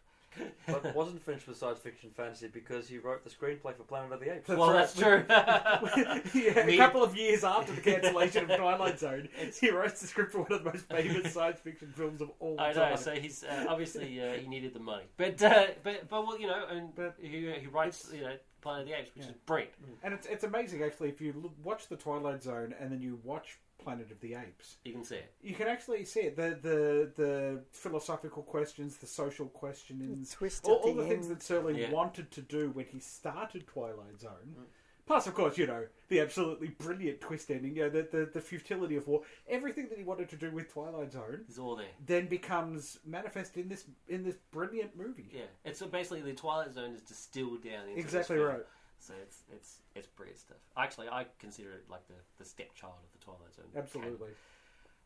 [SPEAKER 5] But wasn't finished with science fiction fantasy because he wrote the screenplay for Planet of the Apes.
[SPEAKER 2] well,
[SPEAKER 3] right.
[SPEAKER 2] that's true.
[SPEAKER 3] yeah,
[SPEAKER 2] Me-
[SPEAKER 3] a couple of years after the cancellation of Twilight Zone, he wrote the script for one of the most famous science fiction films of all
[SPEAKER 2] I
[SPEAKER 3] time.
[SPEAKER 2] know. So he's uh, obviously uh, he needed the money, but uh, but but well, you know, and
[SPEAKER 3] But
[SPEAKER 2] he, he writes you know Planet of the Apes, which
[SPEAKER 3] Yeah.
[SPEAKER 2] is brilliant.
[SPEAKER 3] and it's it's amazing actually if you look, watch the Twilight Zone and then you watch Planet of the Apes,
[SPEAKER 2] You can see it.
[SPEAKER 3] you can actually see it the the the philosophical questions, the social
[SPEAKER 4] The
[SPEAKER 3] questions,
[SPEAKER 4] twist
[SPEAKER 3] all,
[SPEAKER 4] at
[SPEAKER 3] all
[SPEAKER 4] the
[SPEAKER 3] the things
[SPEAKER 4] end.
[SPEAKER 3] that Serling
[SPEAKER 2] Yeah.
[SPEAKER 3] wanted to do when he started Twilight Zone. Mm. Plus, of course, you know the absolutely brilliant twist ending. You know the, the the futility of war. Everything that he wanted to do with Twilight Zone
[SPEAKER 2] It's all there.
[SPEAKER 3] then becomes manifest in this in this brilliant movie.
[SPEAKER 2] Yeah, it's so basically the Twilight Zone is distilled down into this
[SPEAKER 3] Exactly
[SPEAKER 2] film.
[SPEAKER 3] right.
[SPEAKER 2] So it's it's it's brilliant stuff. Actually, I consider it like the, the stepchild of the Twilight Zone.
[SPEAKER 3] Absolutely.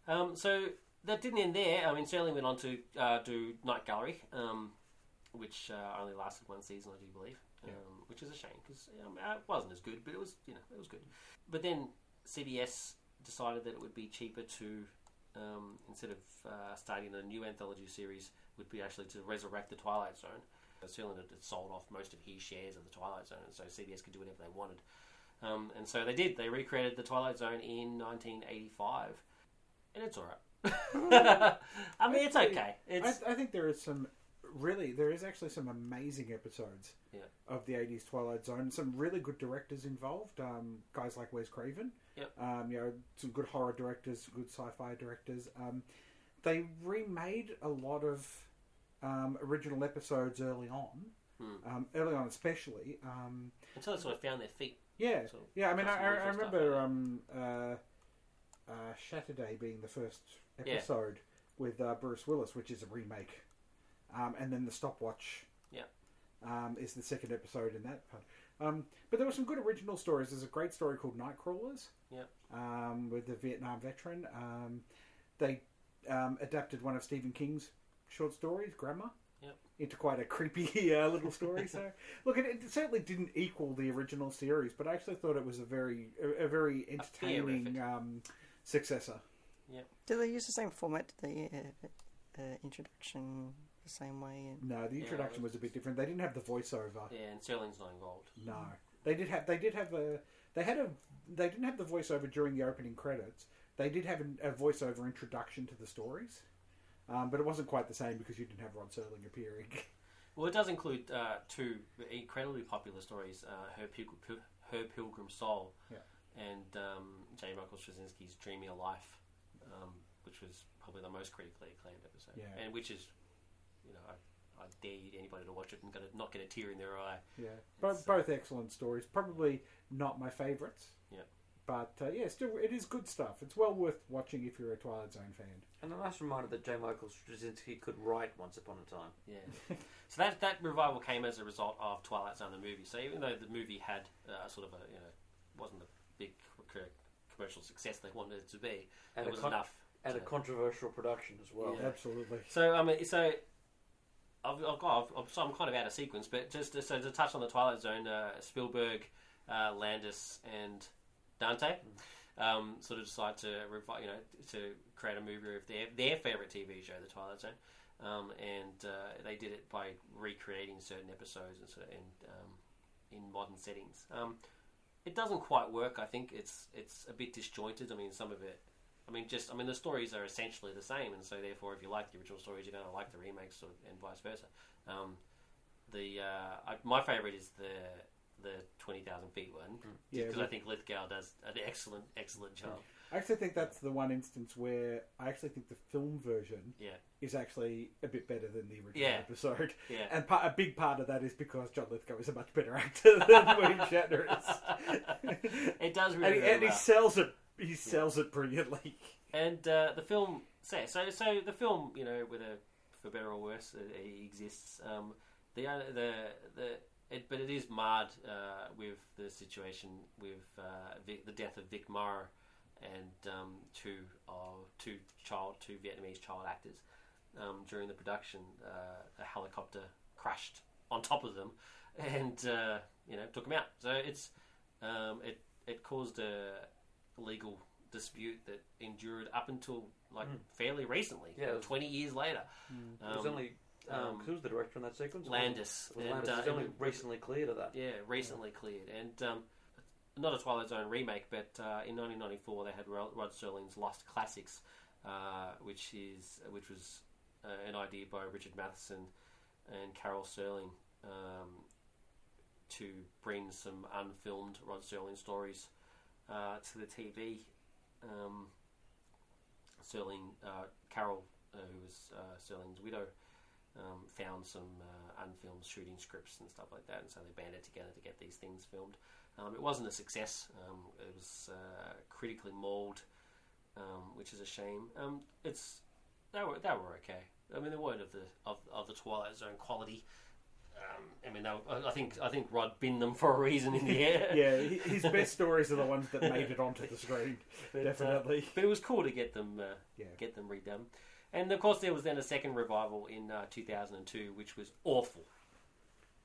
[SPEAKER 2] Um, so that didn't end there. I mean, Serling went on to uh, do Night Gallery, um, which uh, only lasted one season, I do believe, um, which is a shame because um, it wasn't as good, but it was you know it was good. But then CBS decided that it would be cheaper to um, instead of uh, starting a new anthology series, would be actually to resurrect the Twilight Zone. Serling had had sold off most of his shares of the Twilight Zone, and so CBS could do whatever they wanted. Um, and so they did. They recreated the Twilight Zone in 1985, and it's all right. I mean, it's okay. It's
[SPEAKER 3] I, I think there is some really there is actually some amazing episodes
[SPEAKER 2] Yeah.
[SPEAKER 3] of the '80s Twilight Zone. Some really good directors involved. Um, guys like Wes Craven.
[SPEAKER 2] Yep.
[SPEAKER 3] Um, you know, some good horror directors, good sci-fi directors. Um, they remade a lot of um, original episodes early on.
[SPEAKER 2] Hmm.
[SPEAKER 3] Um, early on, especially. Um,
[SPEAKER 2] until they sort of found their feet.
[SPEAKER 3] yeah,
[SPEAKER 2] So,
[SPEAKER 3] yeah. I mean, I, I, I remember um, uh, uh, Shatterday being the first
[SPEAKER 2] Yeah.
[SPEAKER 3] episode with uh, Bruce Willis, which is a remake, um, and then the stopwatch.
[SPEAKER 2] Yeah.
[SPEAKER 3] Um, is the second episode in that part. Um, but there were some good original stories. There's a great story called Nightcrawlers.
[SPEAKER 2] Yeah.
[SPEAKER 3] Um, with the Vietnam veteran. Um, they um, adapted one of Stephen King's short stories, Gramma.
[SPEAKER 2] Yep.
[SPEAKER 3] Into quite a creepy uh, little story. So, look, it, it certainly didn't equal the original series, but I actually thought it was a very, a, a very entertaining
[SPEAKER 2] effort.
[SPEAKER 3] um, successor.
[SPEAKER 4] Do they use the same format? Did the uh, uh, introduction the same way? And
[SPEAKER 3] No, the introduction was a bit different. They didn't have the voiceover.
[SPEAKER 2] Yeah, and Serling's not involved.
[SPEAKER 3] No, they did have. They did have a. They had a. They didn't have the voiceover during the opening credits. They did have an, a voiceover introduction to the stories, um, but it wasn't quite the same because you didn't have Rod Serling appearing.
[SPEAKER 2] Well, it does include uh, two incredibly popular stories: uh, Her, Pil- Pil- Her Pilgrim Soul,
[SPEAKER 3] Yeah.
[SPEAKER 2] and um, J. Michael Straczynski's Dreamy Life, um, which was probably the most critically acclaimed episode,
[SPEAKER 3] Yeah.
[SPEAKER 2] and which is, you know, I, I dare anybody to watch it and not get a tear in their eye.
[SPEAKER 3] Yeah, both,
[SPEAKER 2] uh,
[SPEAKER 3] both excellent stories. Probably not my favourites.
[SPEAKER 2] Yeah.
[SPEAKER 3] But uh, yeah, still, it is good stuff. It's well worth watching if you're a Twilight Zone fan.
[SPEAKER 5] And a nice reminder that J. Michael Straczynski could write Once Upon a Time.
[SPEAKER 2] Yeah. so that that revival came as a result of Twilight Zone the movie. So even though the movie had uh, sort of a you know wasn't a big commercial success they wanted it to be,
[SPEAKER 5] And
[SPEAKER 2] it
[SPEAKER 5] a
[SPEAKER 2] was
[SPEAKER 5] con-
[SPEAKER 2] enough.
[SPEAKER 5] And a controversial production as well.
[SPEAKER 2] Yeah.
[SPEAKER 3] Absolutely.
[SPEAKER 2] So I mean, so I've, I've got, I've, so I'm kind of out of sequence, but just to, so to touch on the Twilight Zone, uh, Spielberg, uh, Landis, and Dante um, sort of decide to revi- you know to create a movie of their their favorite TV show, The Twilight Zone, um, and uh, they did it by recreating certain episodes and sort of um, in modern settings. Um, it doesn't quite work. I think it's it's a bit disjointed. I mean, some of it I mean, just I mean, the stories are essentially the same, and so therefore, if you like the original stories, you're going to like the remakes, and vice versa. Um, the uh, I, my favorite is the the twenty thousand feet one
[SPEAKER 3] Yeah,
[SPEAKER 2] because
[SPEAKER 3] we-
[SPEAKER 2] I think Lithgow does an excellent excellent job.
[SPEAKER 3] I actually think that's the one instance where I actually think the film version
[SPEAKER 2] Yeah,
[SPEAKER 3] is actually a bit better than the original
[SPEAKER 2] Yeah.
[SPEAKER 3] episode.
[SPEAKER 2] yeah.
[SPEAKER 3] And part, a big part of that is because John Lithgow is a much better actor than William Shatner is.
[SPEAKER 2] It does
[SPEAKER 3] and
[SPEAKER 2] really,
[SPEAKER 3] he,
[SPEAKER 2] really
[SPEAKER 3] and he
[SPEAKER 2] well.
[SPEAKER 3] sells it. He sells it brilliantly.
[SPEAKER 2] And uh, the film, so, so so the film, you know, with a for better or worse, it, it exists. Um, the uh, the the it, but it is marred uh, with the situation with uh, Vic, the death of Vic Morrow and um, two uh, two child two Vietnamese child actors um, during the production. Uh, a helicopter crashed on top of them and uh, you know took them out. So it's um, it it caused a legal dispute that endured up until like
[SPEAKER 5] Mm.
[SPEAKER 2] fairly recently,
[SPEAKER 5] Yeah, it was-
[SPEAKER 2] twenty years later.
[SPEAKER 5] it was
[SPEAKER 2] Um,
[SPEAKER 5] only um,
[SPEAKER 2] um,
[SPEAKER 5] who's the director on that sequence?
[SPEAKER 2] Landis.
[SPEAKER 5] Was
[SPEAKER 2] And,
[SPEAKER 5] Landis.
[SPEAKER 2] uh,
[SPEAKER 5] It's only
[SPEAKER 2] it-
[SPEAKER 5] recently cleared of that.
[SPEAKER 2] Yeah, recently cleared, and um, not a Twilight Zone remake, but uh, in 1994 they had Rod Rod Serling's Lost Classics, uh, which is which was uh, an idea by Richard Matheson and Carol Serling um, to bring some unfilmed Rod Serling stories uh, to the TV. Um, Serling, uh, Carol, uh, who was uh, Serling's widow, um, found some uh, unfilmed shooting scripts and stuff like that, and so they banded together to get these things filmed. Um, it wasn't a success. Um, it was uh, critically mauled, um, which is a shame. Um, it's they were they were okay. I mean, they weren't of the of, of the Twilight Zone quality. Um, I mean, they were, I think I think Rod binned them for a reason in the air.
[SPEAKER 3] yeah, his best stories are the ones that made it onto the screen.
[SPEAKER 2] But, uh,
[SPEAKER 3] Definitely.
[SPEAKER 2] but it was cool to get them uh,
[SPEAKER 3] Yeah.
[SPEAKER 2] get them redone. And of course, there was then a second revival in uh, 2002, which was awful.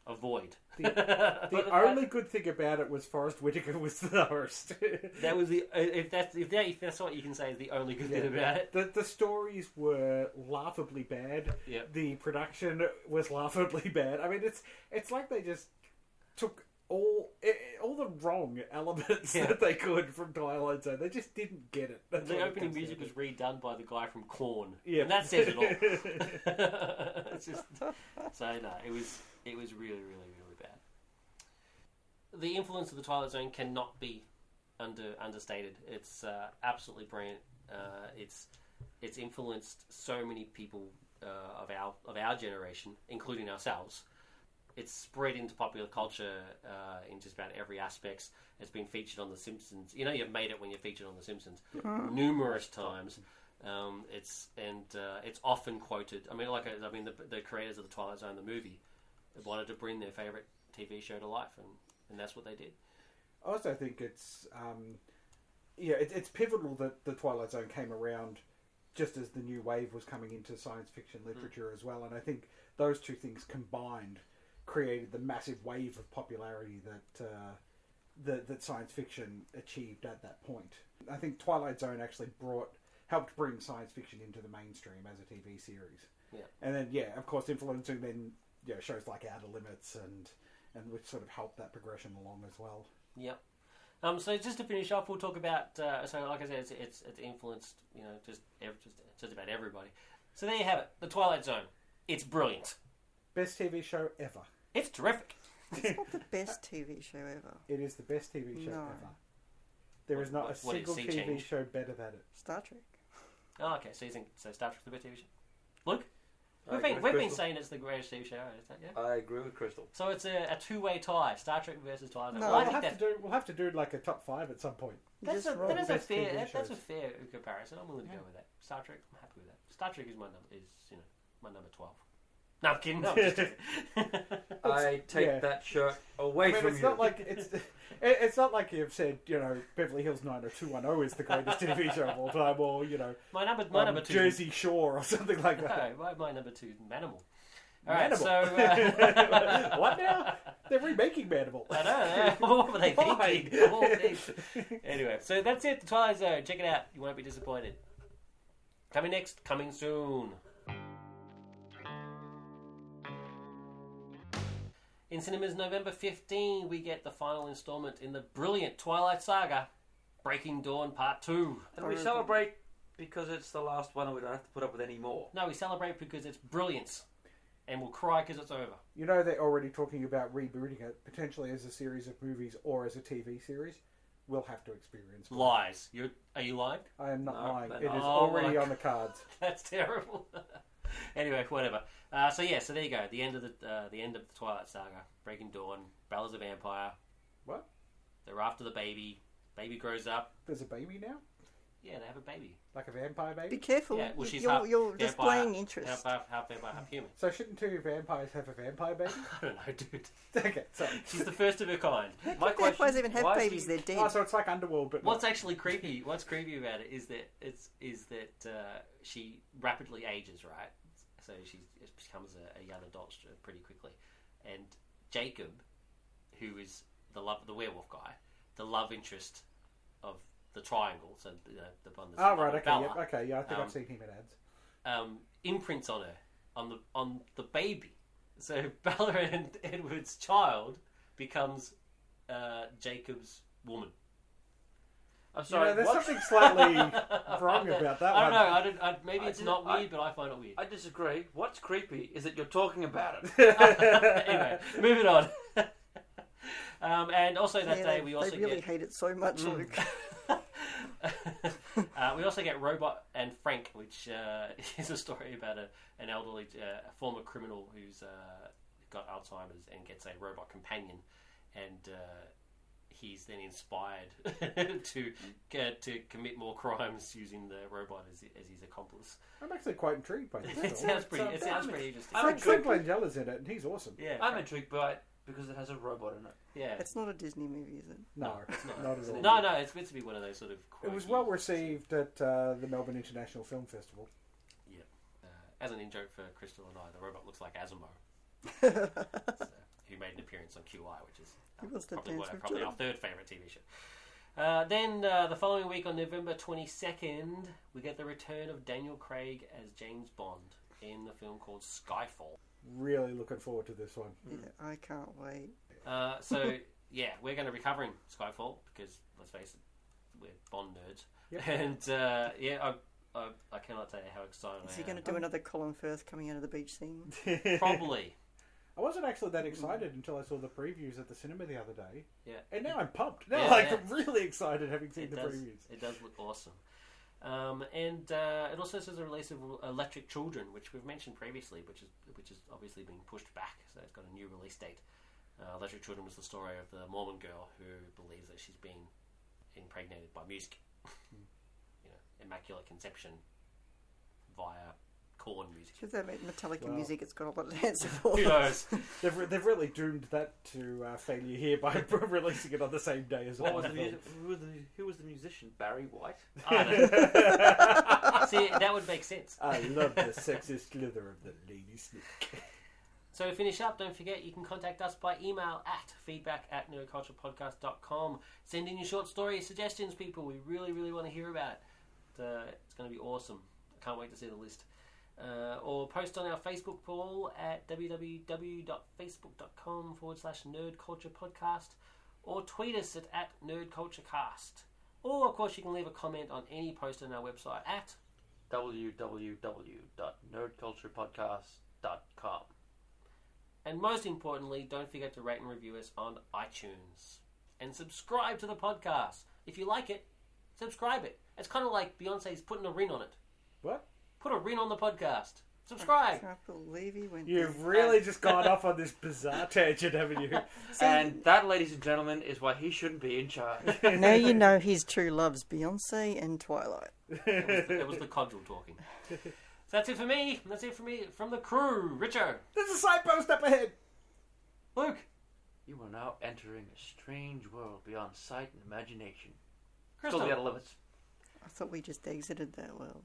[SPEAKER 2] Avoid.
[SPEAKER 3] The only good thing about it was Forest Whitaker was the host.
[SPEAKER 2] that was the uh, if that's if, that, if that's what you can say is the only good
[SPEAKER 3] Yeah.
[SPEAKER 2] bit about it.
[SPEAKER 3] the the stories were laughably bad.
[SPEAKER 2] Yep.
[SPEAKER 3] The production was laughably bad. I mean, it's it's like they just took all all the wrong elements
[SPEAKER 2] Yeah.
[SPEAKER 3] that they could from Twilight Zone. They just didn't get it. That's
[SPEAKER 2] The
[SPEAKER 3] it
[SPEAKER 2] opening music was redone by the guy from Korn,
[SPEAKER 3] Yeah.
[SPEAKER 2] and that says it all. it's just so no, it was it was really really really bad. The influence of the Twilight Zone cannot be under understated. It's uh, absolutely brilliant. Uh, it's it's influenced so many people uh, of our of our generation, including ourselves. It's spread into popular culture uh, in just about every aspect. It's been featured on The Simpsons. You know, you've made it when you're featured on The Simpsons numerous times. Um, it's and uh, it's often quoted. I mean, like I mean, the, the creators of the Twilight Zone, the movie, wanted to bring their favorite TV show to life, and, and that's what they did.
[SPEAKER 3] I also think it's um, yeah, it, it's pivotal that the Twilight Zone came around just as the new wave was coming into science fiction literature as well, and I think those two things combined created the massive wave of popularity that uh, that, that science fiction achieved at that point. I think Twilight Zone actually brought helped bring science fiction into the mainstream as a TV series.
[SPEAKER 2] Yeah.
[SPEAKER 3] and then yeah, of course, influencing then you know, shows like Outer Limits and and which sort of helped that progression along as well.
[SPEAKER 2] Yep. Um, so just to finish off, we'll talk about. Uh, so, like I said, it's, it's, it's influenced, you know, just ev- just just about everybody. So there you have it, the Twilight Zone. It's brilliant.
[SPEAKER 3] Best TV show ever.
[SPEAKER 2] It's terrific.
[SPEAKER 4] It's not the best TV show ever.
[SPEAKER 3] It is the best TV show
[SPEAKER 4] No.
[SPEAKER 3] ever. There is
[SPEAKER 2] What-
[SPEAKER 3] not
[SPEAKER 2] what-
[SPEAKER 3] a
[SPEAKER 2] what is
[SPEAKER 3] single
[SPEAKER 2] sea
[SPEAKER 3] TV
[SPEAKER 2] change?
[SPEAKER 3] show better than it.
[SPEAKER 4] Star Trek.
[SPEAKER 2] Oh, okay. So you think so? Star Trek's the best TV show. Luke,
[SPEAKER 5] I
[SPEAKER 2] we've
[SPEAKER 5] agree
[SPEAKER 2] been
[SPEAKER 5] with
[SPEAKER 2] we've been
[SPEAKER 5] Crystal.
[SPEAKER 2] saying it's the greatest TV show. Is that yeah?
[SPEAKER 5] I agree with Crystal.
[SPEAKER 2] So it's a, a two way tie: Star Trek versus Twilight
[SPEAKER 4] No,
[SPEAKER 2] Well, I
[SPEAKER 3] we'll
[SPEAKER 2] think
[SPEAKER 3] have
[SPEAKER 2] that's
[SPEAKER 3] to do. We'll have to do like a top five at some point.
[SPEAKER 4] You
[SPEAKER 2] That's
[SPEAKER 4] just
[SPEAKER 2] a,
[SPEAKER 4] roll.
[SPEAKER 2] that is a
[SPEAKER 3] best
[SPEAKER 2] fair
[SPEAKER 3] TV
[SPEAKER 2] that, that's a
[SPEAKER 3] shows.
[SPEAKER 2] fair comparison. I'm willing to go with that. Star Trek, I'm happy with that. Star Trek is my number is you know my number twelve. No, I'm. No, I'm just kidding.
[SPEAKER 5] I take
[SPEAKER 3] yeah.
[SPEAKER 5] that shirt away
[SPEAKER 3] I mean,
[SPEAKER 5] from
[SPEAKER 3] it's
[SPEAKER 5] you.
[SPEAKER 3] not like it's. it- It's not like you've said, you know, Beverly Hills 90210 is the greatest TV show of all time, or you know,
[SPEAKER 2] my number my
[SPEAKER 3] um,
[SPEAKER 2] number two.
[SPEAKER 3] Jersey Shore or something like that.
[SPEAKER 2] No, my, my number two, Manimal. All right,
[SPEAKER 3] Manimal.
[SPEAKER 2] so uh,
[SPEAKER 3] what now? They're remaking Manimal.
[SPEAKER 2] I know. yeah. What were they
[SPEAKER 3] Why?
[SPEAKER 2] thinking? Of all things. anyway, so that's it. The Twilight Zone. Check it out. You won't be disappointed. Coming next. Coming soon. In cinemas, November 15, we get the final installment in the brilliant Twilight Saga, Breaking Dawn Part 2.
[SPEAKER 5] and we celebrate because it's the last one and we don't have to put up with any more.
[SPEAKER 2] No, we celebrate because it's brilliance. And we'll cry because it's over.
[SPEAKER 3] You know, they're already talking about rebooting it potentially as a series of movies or as a TV series. We'll have to experience. both.
[SPEAKER 2] Lies. You're, are you lying?
[SPEAKER 3] I am not
[SPEAKER 5] No,
[SPEAKER 3] lying.
[SPEAKER 5] they're
[SPEAKER 3] It is
[SPEAKER 2] not.
[SPEAKER 3] already
[SPEAKER 2] Oh my
[SPEAKER 3] on the cards.
[SPEAKER 2] That's terrible. anyway, whatever. Uh, so yeah, so there you go. The end of the uh, the end of the Twilight Saga, Breaking Dawn, Bella's a vampire.
[SPEAKER 3] What?
[SPEAKER 2] They're after the baby. Baby grows up.
[SPEAKER 3] There's a baby now.
[SPEAKER 2] Yeah, they have a baby.
[SPEAKER 3] Like a vampire baby.
[SPEAKER 4] Be careful.
[SPEAKER 2] Yeah, well, she's
[SPEAKER 4] you're
[SPEAKER 2] half
[SPEAKER 4] you're
[SPEAKER 2] vampire,
[SPEAKER 4] displaying interest.
[SPEAKER 2] Half, half, half vampire, half human.
[SPEAKER 3] So shouldn't two vampires have a vampire baby?
[SPEAKER 2] I don't know, dude.
[SPEAKER 3] okay, sorry.
[SPEAKER 2] She's the first of her kind.
[SPEAKER 5] My
[SPEAKER 4] Vampires
[SPEAKER 5] question:
[SPEAKER 4] even have
[SPEAKER 5] why is
[SPEAKER 4] babies.
[SPEAKER 5] he-
[SPEAKER 4] They're dead.
[SPEAKER 3] Oh, so it's like Underworld, but
[SPEAKER 2] What's
[SPEAKER 3] not-
[SPEAKER 2] actually creepy? What's creepy about it is that it's is that uh, she rapidly ages, right? So she becomes a, a young adult pretty quickly, and Jacob, who is the love the werewolf guy, the love interest of the triangle, so you know, the one that's
[SPEAKER 3] Oh, right, okay,
[SPEAKER 2] Bella,
[SPEAKER 3] yep, okay, yeah, I think
[SPEAKER 2] Um,
[SPEAKER 3] I've seen him in ads.
[SPEAKER 2] um, imprints on her on the on the baby. So Bella and Edward's child becomes uh, Jacob's woman.
[SPEAKER 5] I'm
[SPEAKER 3] You know,
[SPEAKER 5] sorry.
[SPEAKER 3] there's
[SPEAKER 5] what?
[SPEAKER 3] something slightly wrong about that
[SPEAKER 2] I don't know. I don't, I, maybe
[SPEAKER 5] I
[SPEAKER 2] it's
[SPEAKER 5] didn't-
[SPEAKER 2] not
[SPEAKER 5] I-
[SPEAKER 2] weird, but I find it weird.
[SPEAKER 5] I disagree. What's creepy is that you're talking about it.
[SPEAKER 2] anyway, moving on. um, and also that
[SPEAKER 4] Yeah,
[SPEAKER 2] day
[SPEAKER 4] they,
[SPEAKER 2] we also
[SPEAKER 4] they really
[SPEAKER 2] get
[SPEAKER 4] hate it so much,
[SPEAKER 2] Mm.
[SPEAKER 4] Luke.
[SPEAKER 2] uh, we also get Robot and Frank, which uh, is a story about a, an elderly uh, a former criminal who's uh, got Alzheimer's and gets a robot companion, and uh, he's then inspired to get, to commit more crimes using the robot as, as his accomplice.
[SPEAKER 3] I'm actually quite intrigued by this.
[SPEAKER 2] It
[SPEAKER 3] film.
[SPEAKER 2] sounds pretty. It sounds pretty interesting.
[SPEAKER 5] I'm
[SPEAKER 3] Frank,
[SPEAKER 5] intrigued.
[SPEAKER 3] Frank Langella's in it, and he's awesome.
[SPEAKER 2] Yeah,
[SPEAKER 5] I'm intrigued by it because it has a robot in it.
[SPEAKER 2] yeah.
[SPEAKER 4] It's not a Disney movie, is it?
[SPEAKER 3] No,
[SPEAKER 2] it's not.
[SPEAKER 3] not at all.
[SPEAKER 2] No, no, it's meant to be one of those sort of.
[SPEAKER 3] It was well received at uh, the Melbourne International Film Festival.
[SPEAKER 2] Uh, as an in joke for Crystal and I, the robot looks like Asimo, so, who made an appearance on QI, which is
[SPEAKER 4] He wants to
[SPEAKER 2] probably,
[SPEAKER 4] dance
[SPEAKER 2] what-
[SPEAKER 4] with
[SPEAKER 2] probably our
[SPEAKER 4] children.
[SPEAKER 2] third favourite TV show. Uh, then uh, the following week on November 22nd, we get the return of Daniel Craig as James Bond in the film called Skyfall.
[SPEAKER 3] Really looking forward to this one.
[SPEAKER 4] Yeah, I can't wait.
[SPEAKER 2] Uh, so, yeah, we're going to be covering Skyfall because, let's face it, we're Bond nerds.
[SPEAKER 3] Yep.
[SPEAKER 2] And, uh, yeah, I, I, I cannot tell you how excited
[SPEAKER 4] Is
[SPEAKER 2] I am.
[SPEAKER 4] Is he going to do another Colin Firth coming out of the beach scene?
[SPEAKER 2] Probably.
[SPEAKER 3] I wasn't actually that excited until I saw the previews at the cinema the other day,
[SPEAKER 2] Yeah.
[SPEAKER 3] and now I'm pumped. Now,
[SPEAKER 2] Yeah,
[SPEAKER 3] like,
[SPEAKER 2] yeah.
[SPEAKER 3] I'm really excited having seen
[SPEAKER 2] It
[SPEAKER 3] the
[SPEAKER 2] does,
[SPEAKER 3] previews.
[SPEAKER 2] it does look awesome. Um, and uh, it also says a release of Electric Children, which we've mentioned previously, which is which is obviously being pushed back. So it's got a new release date. Uh, Electric Children was the story of the Mormon girl who believes that she's been impregnated by music. you know, immaculate conception via corn music.
[SPEAKER 4] Should that make Metallica
[SPEAKER 3] Well.
[SPEAKER 4] music? It's got a lot to answer for.
[SPEAKER 2] Who knows?
[SPEAKER 3] They've, re- they've really doomed that to uh, failure here by releasing it on the same day as
[SPEAKER 5] What
[SPEAKER 3] the
[SPEAKER 5] was the
[SPEAKER 3] film.
[SPEAKER 5] music? Who was the, who was the musician? Barry White.
[SPEAKER 2] See, that would make sense.
[SPEAKER 3] I love the sexist slither of the lady snake.
[SPEAKER 2] So to finish up, don't forget you can contact us by email at feedback at nerdculturepodcast.com. Send in your short story suggestions, people. We really, really want to hear about it. Uh, it's going to be awesome. I can't wait to see the list. Uh, or post on our Facebook wall at www.facebook.com forward slash nerdculturepodcast or tweet us at, at nerdculturecast. Or, of course, you can leave a comment on any post on our website at
[SPEAKER 5] www.nerdculturepodcast.com.
[SPEAKER 2] And most importantly, don't forget to rate and review us on iTunes. And subscribe to the podcast. If you like it, subscribe it. It's kind of like Beyonce's putting a ring on it.
[SPEAKER 3] What?
[SPEAKER 2] Put a ring on the podcast.
[SPEAKER 4] I
[SPEAKER 2] Subscribe.
[SPEAKER 4] can't believe he went.
[SPEAKER 3] You've really just gone off on this bizarre tangent, haven't you?
[SPEAKER 5] And that, ladies and gentlemen, is why he shouldn't be in charge.
[SPEAKER 4] there. now you know his true loves Beyonce and Twilight.
[SPEAKER 2] It was, the, it was the codgel talking. So that's it for me. That's it for me from the crew. Richo,
[SPEAKER 3] There's a signpost up ahead.
[SPEAKER 2] Luke,
[SPEAKER 5] You are now entering a strange world beyond sight and imagination.
[SPEAKER 2] Crystal.
[SPEAKER 5] Still the outer limits.
[SPEAKER 4] I thought we just exited that world.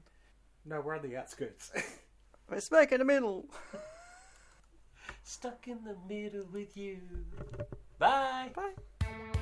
[SPEAKER 3] No, we're on the outskirts.
[SPEAKER 4] We're smack in the middle.
[SPEAKER 2] Stuck in the middle with you. Bye.
[SPEAKER 4] Bye.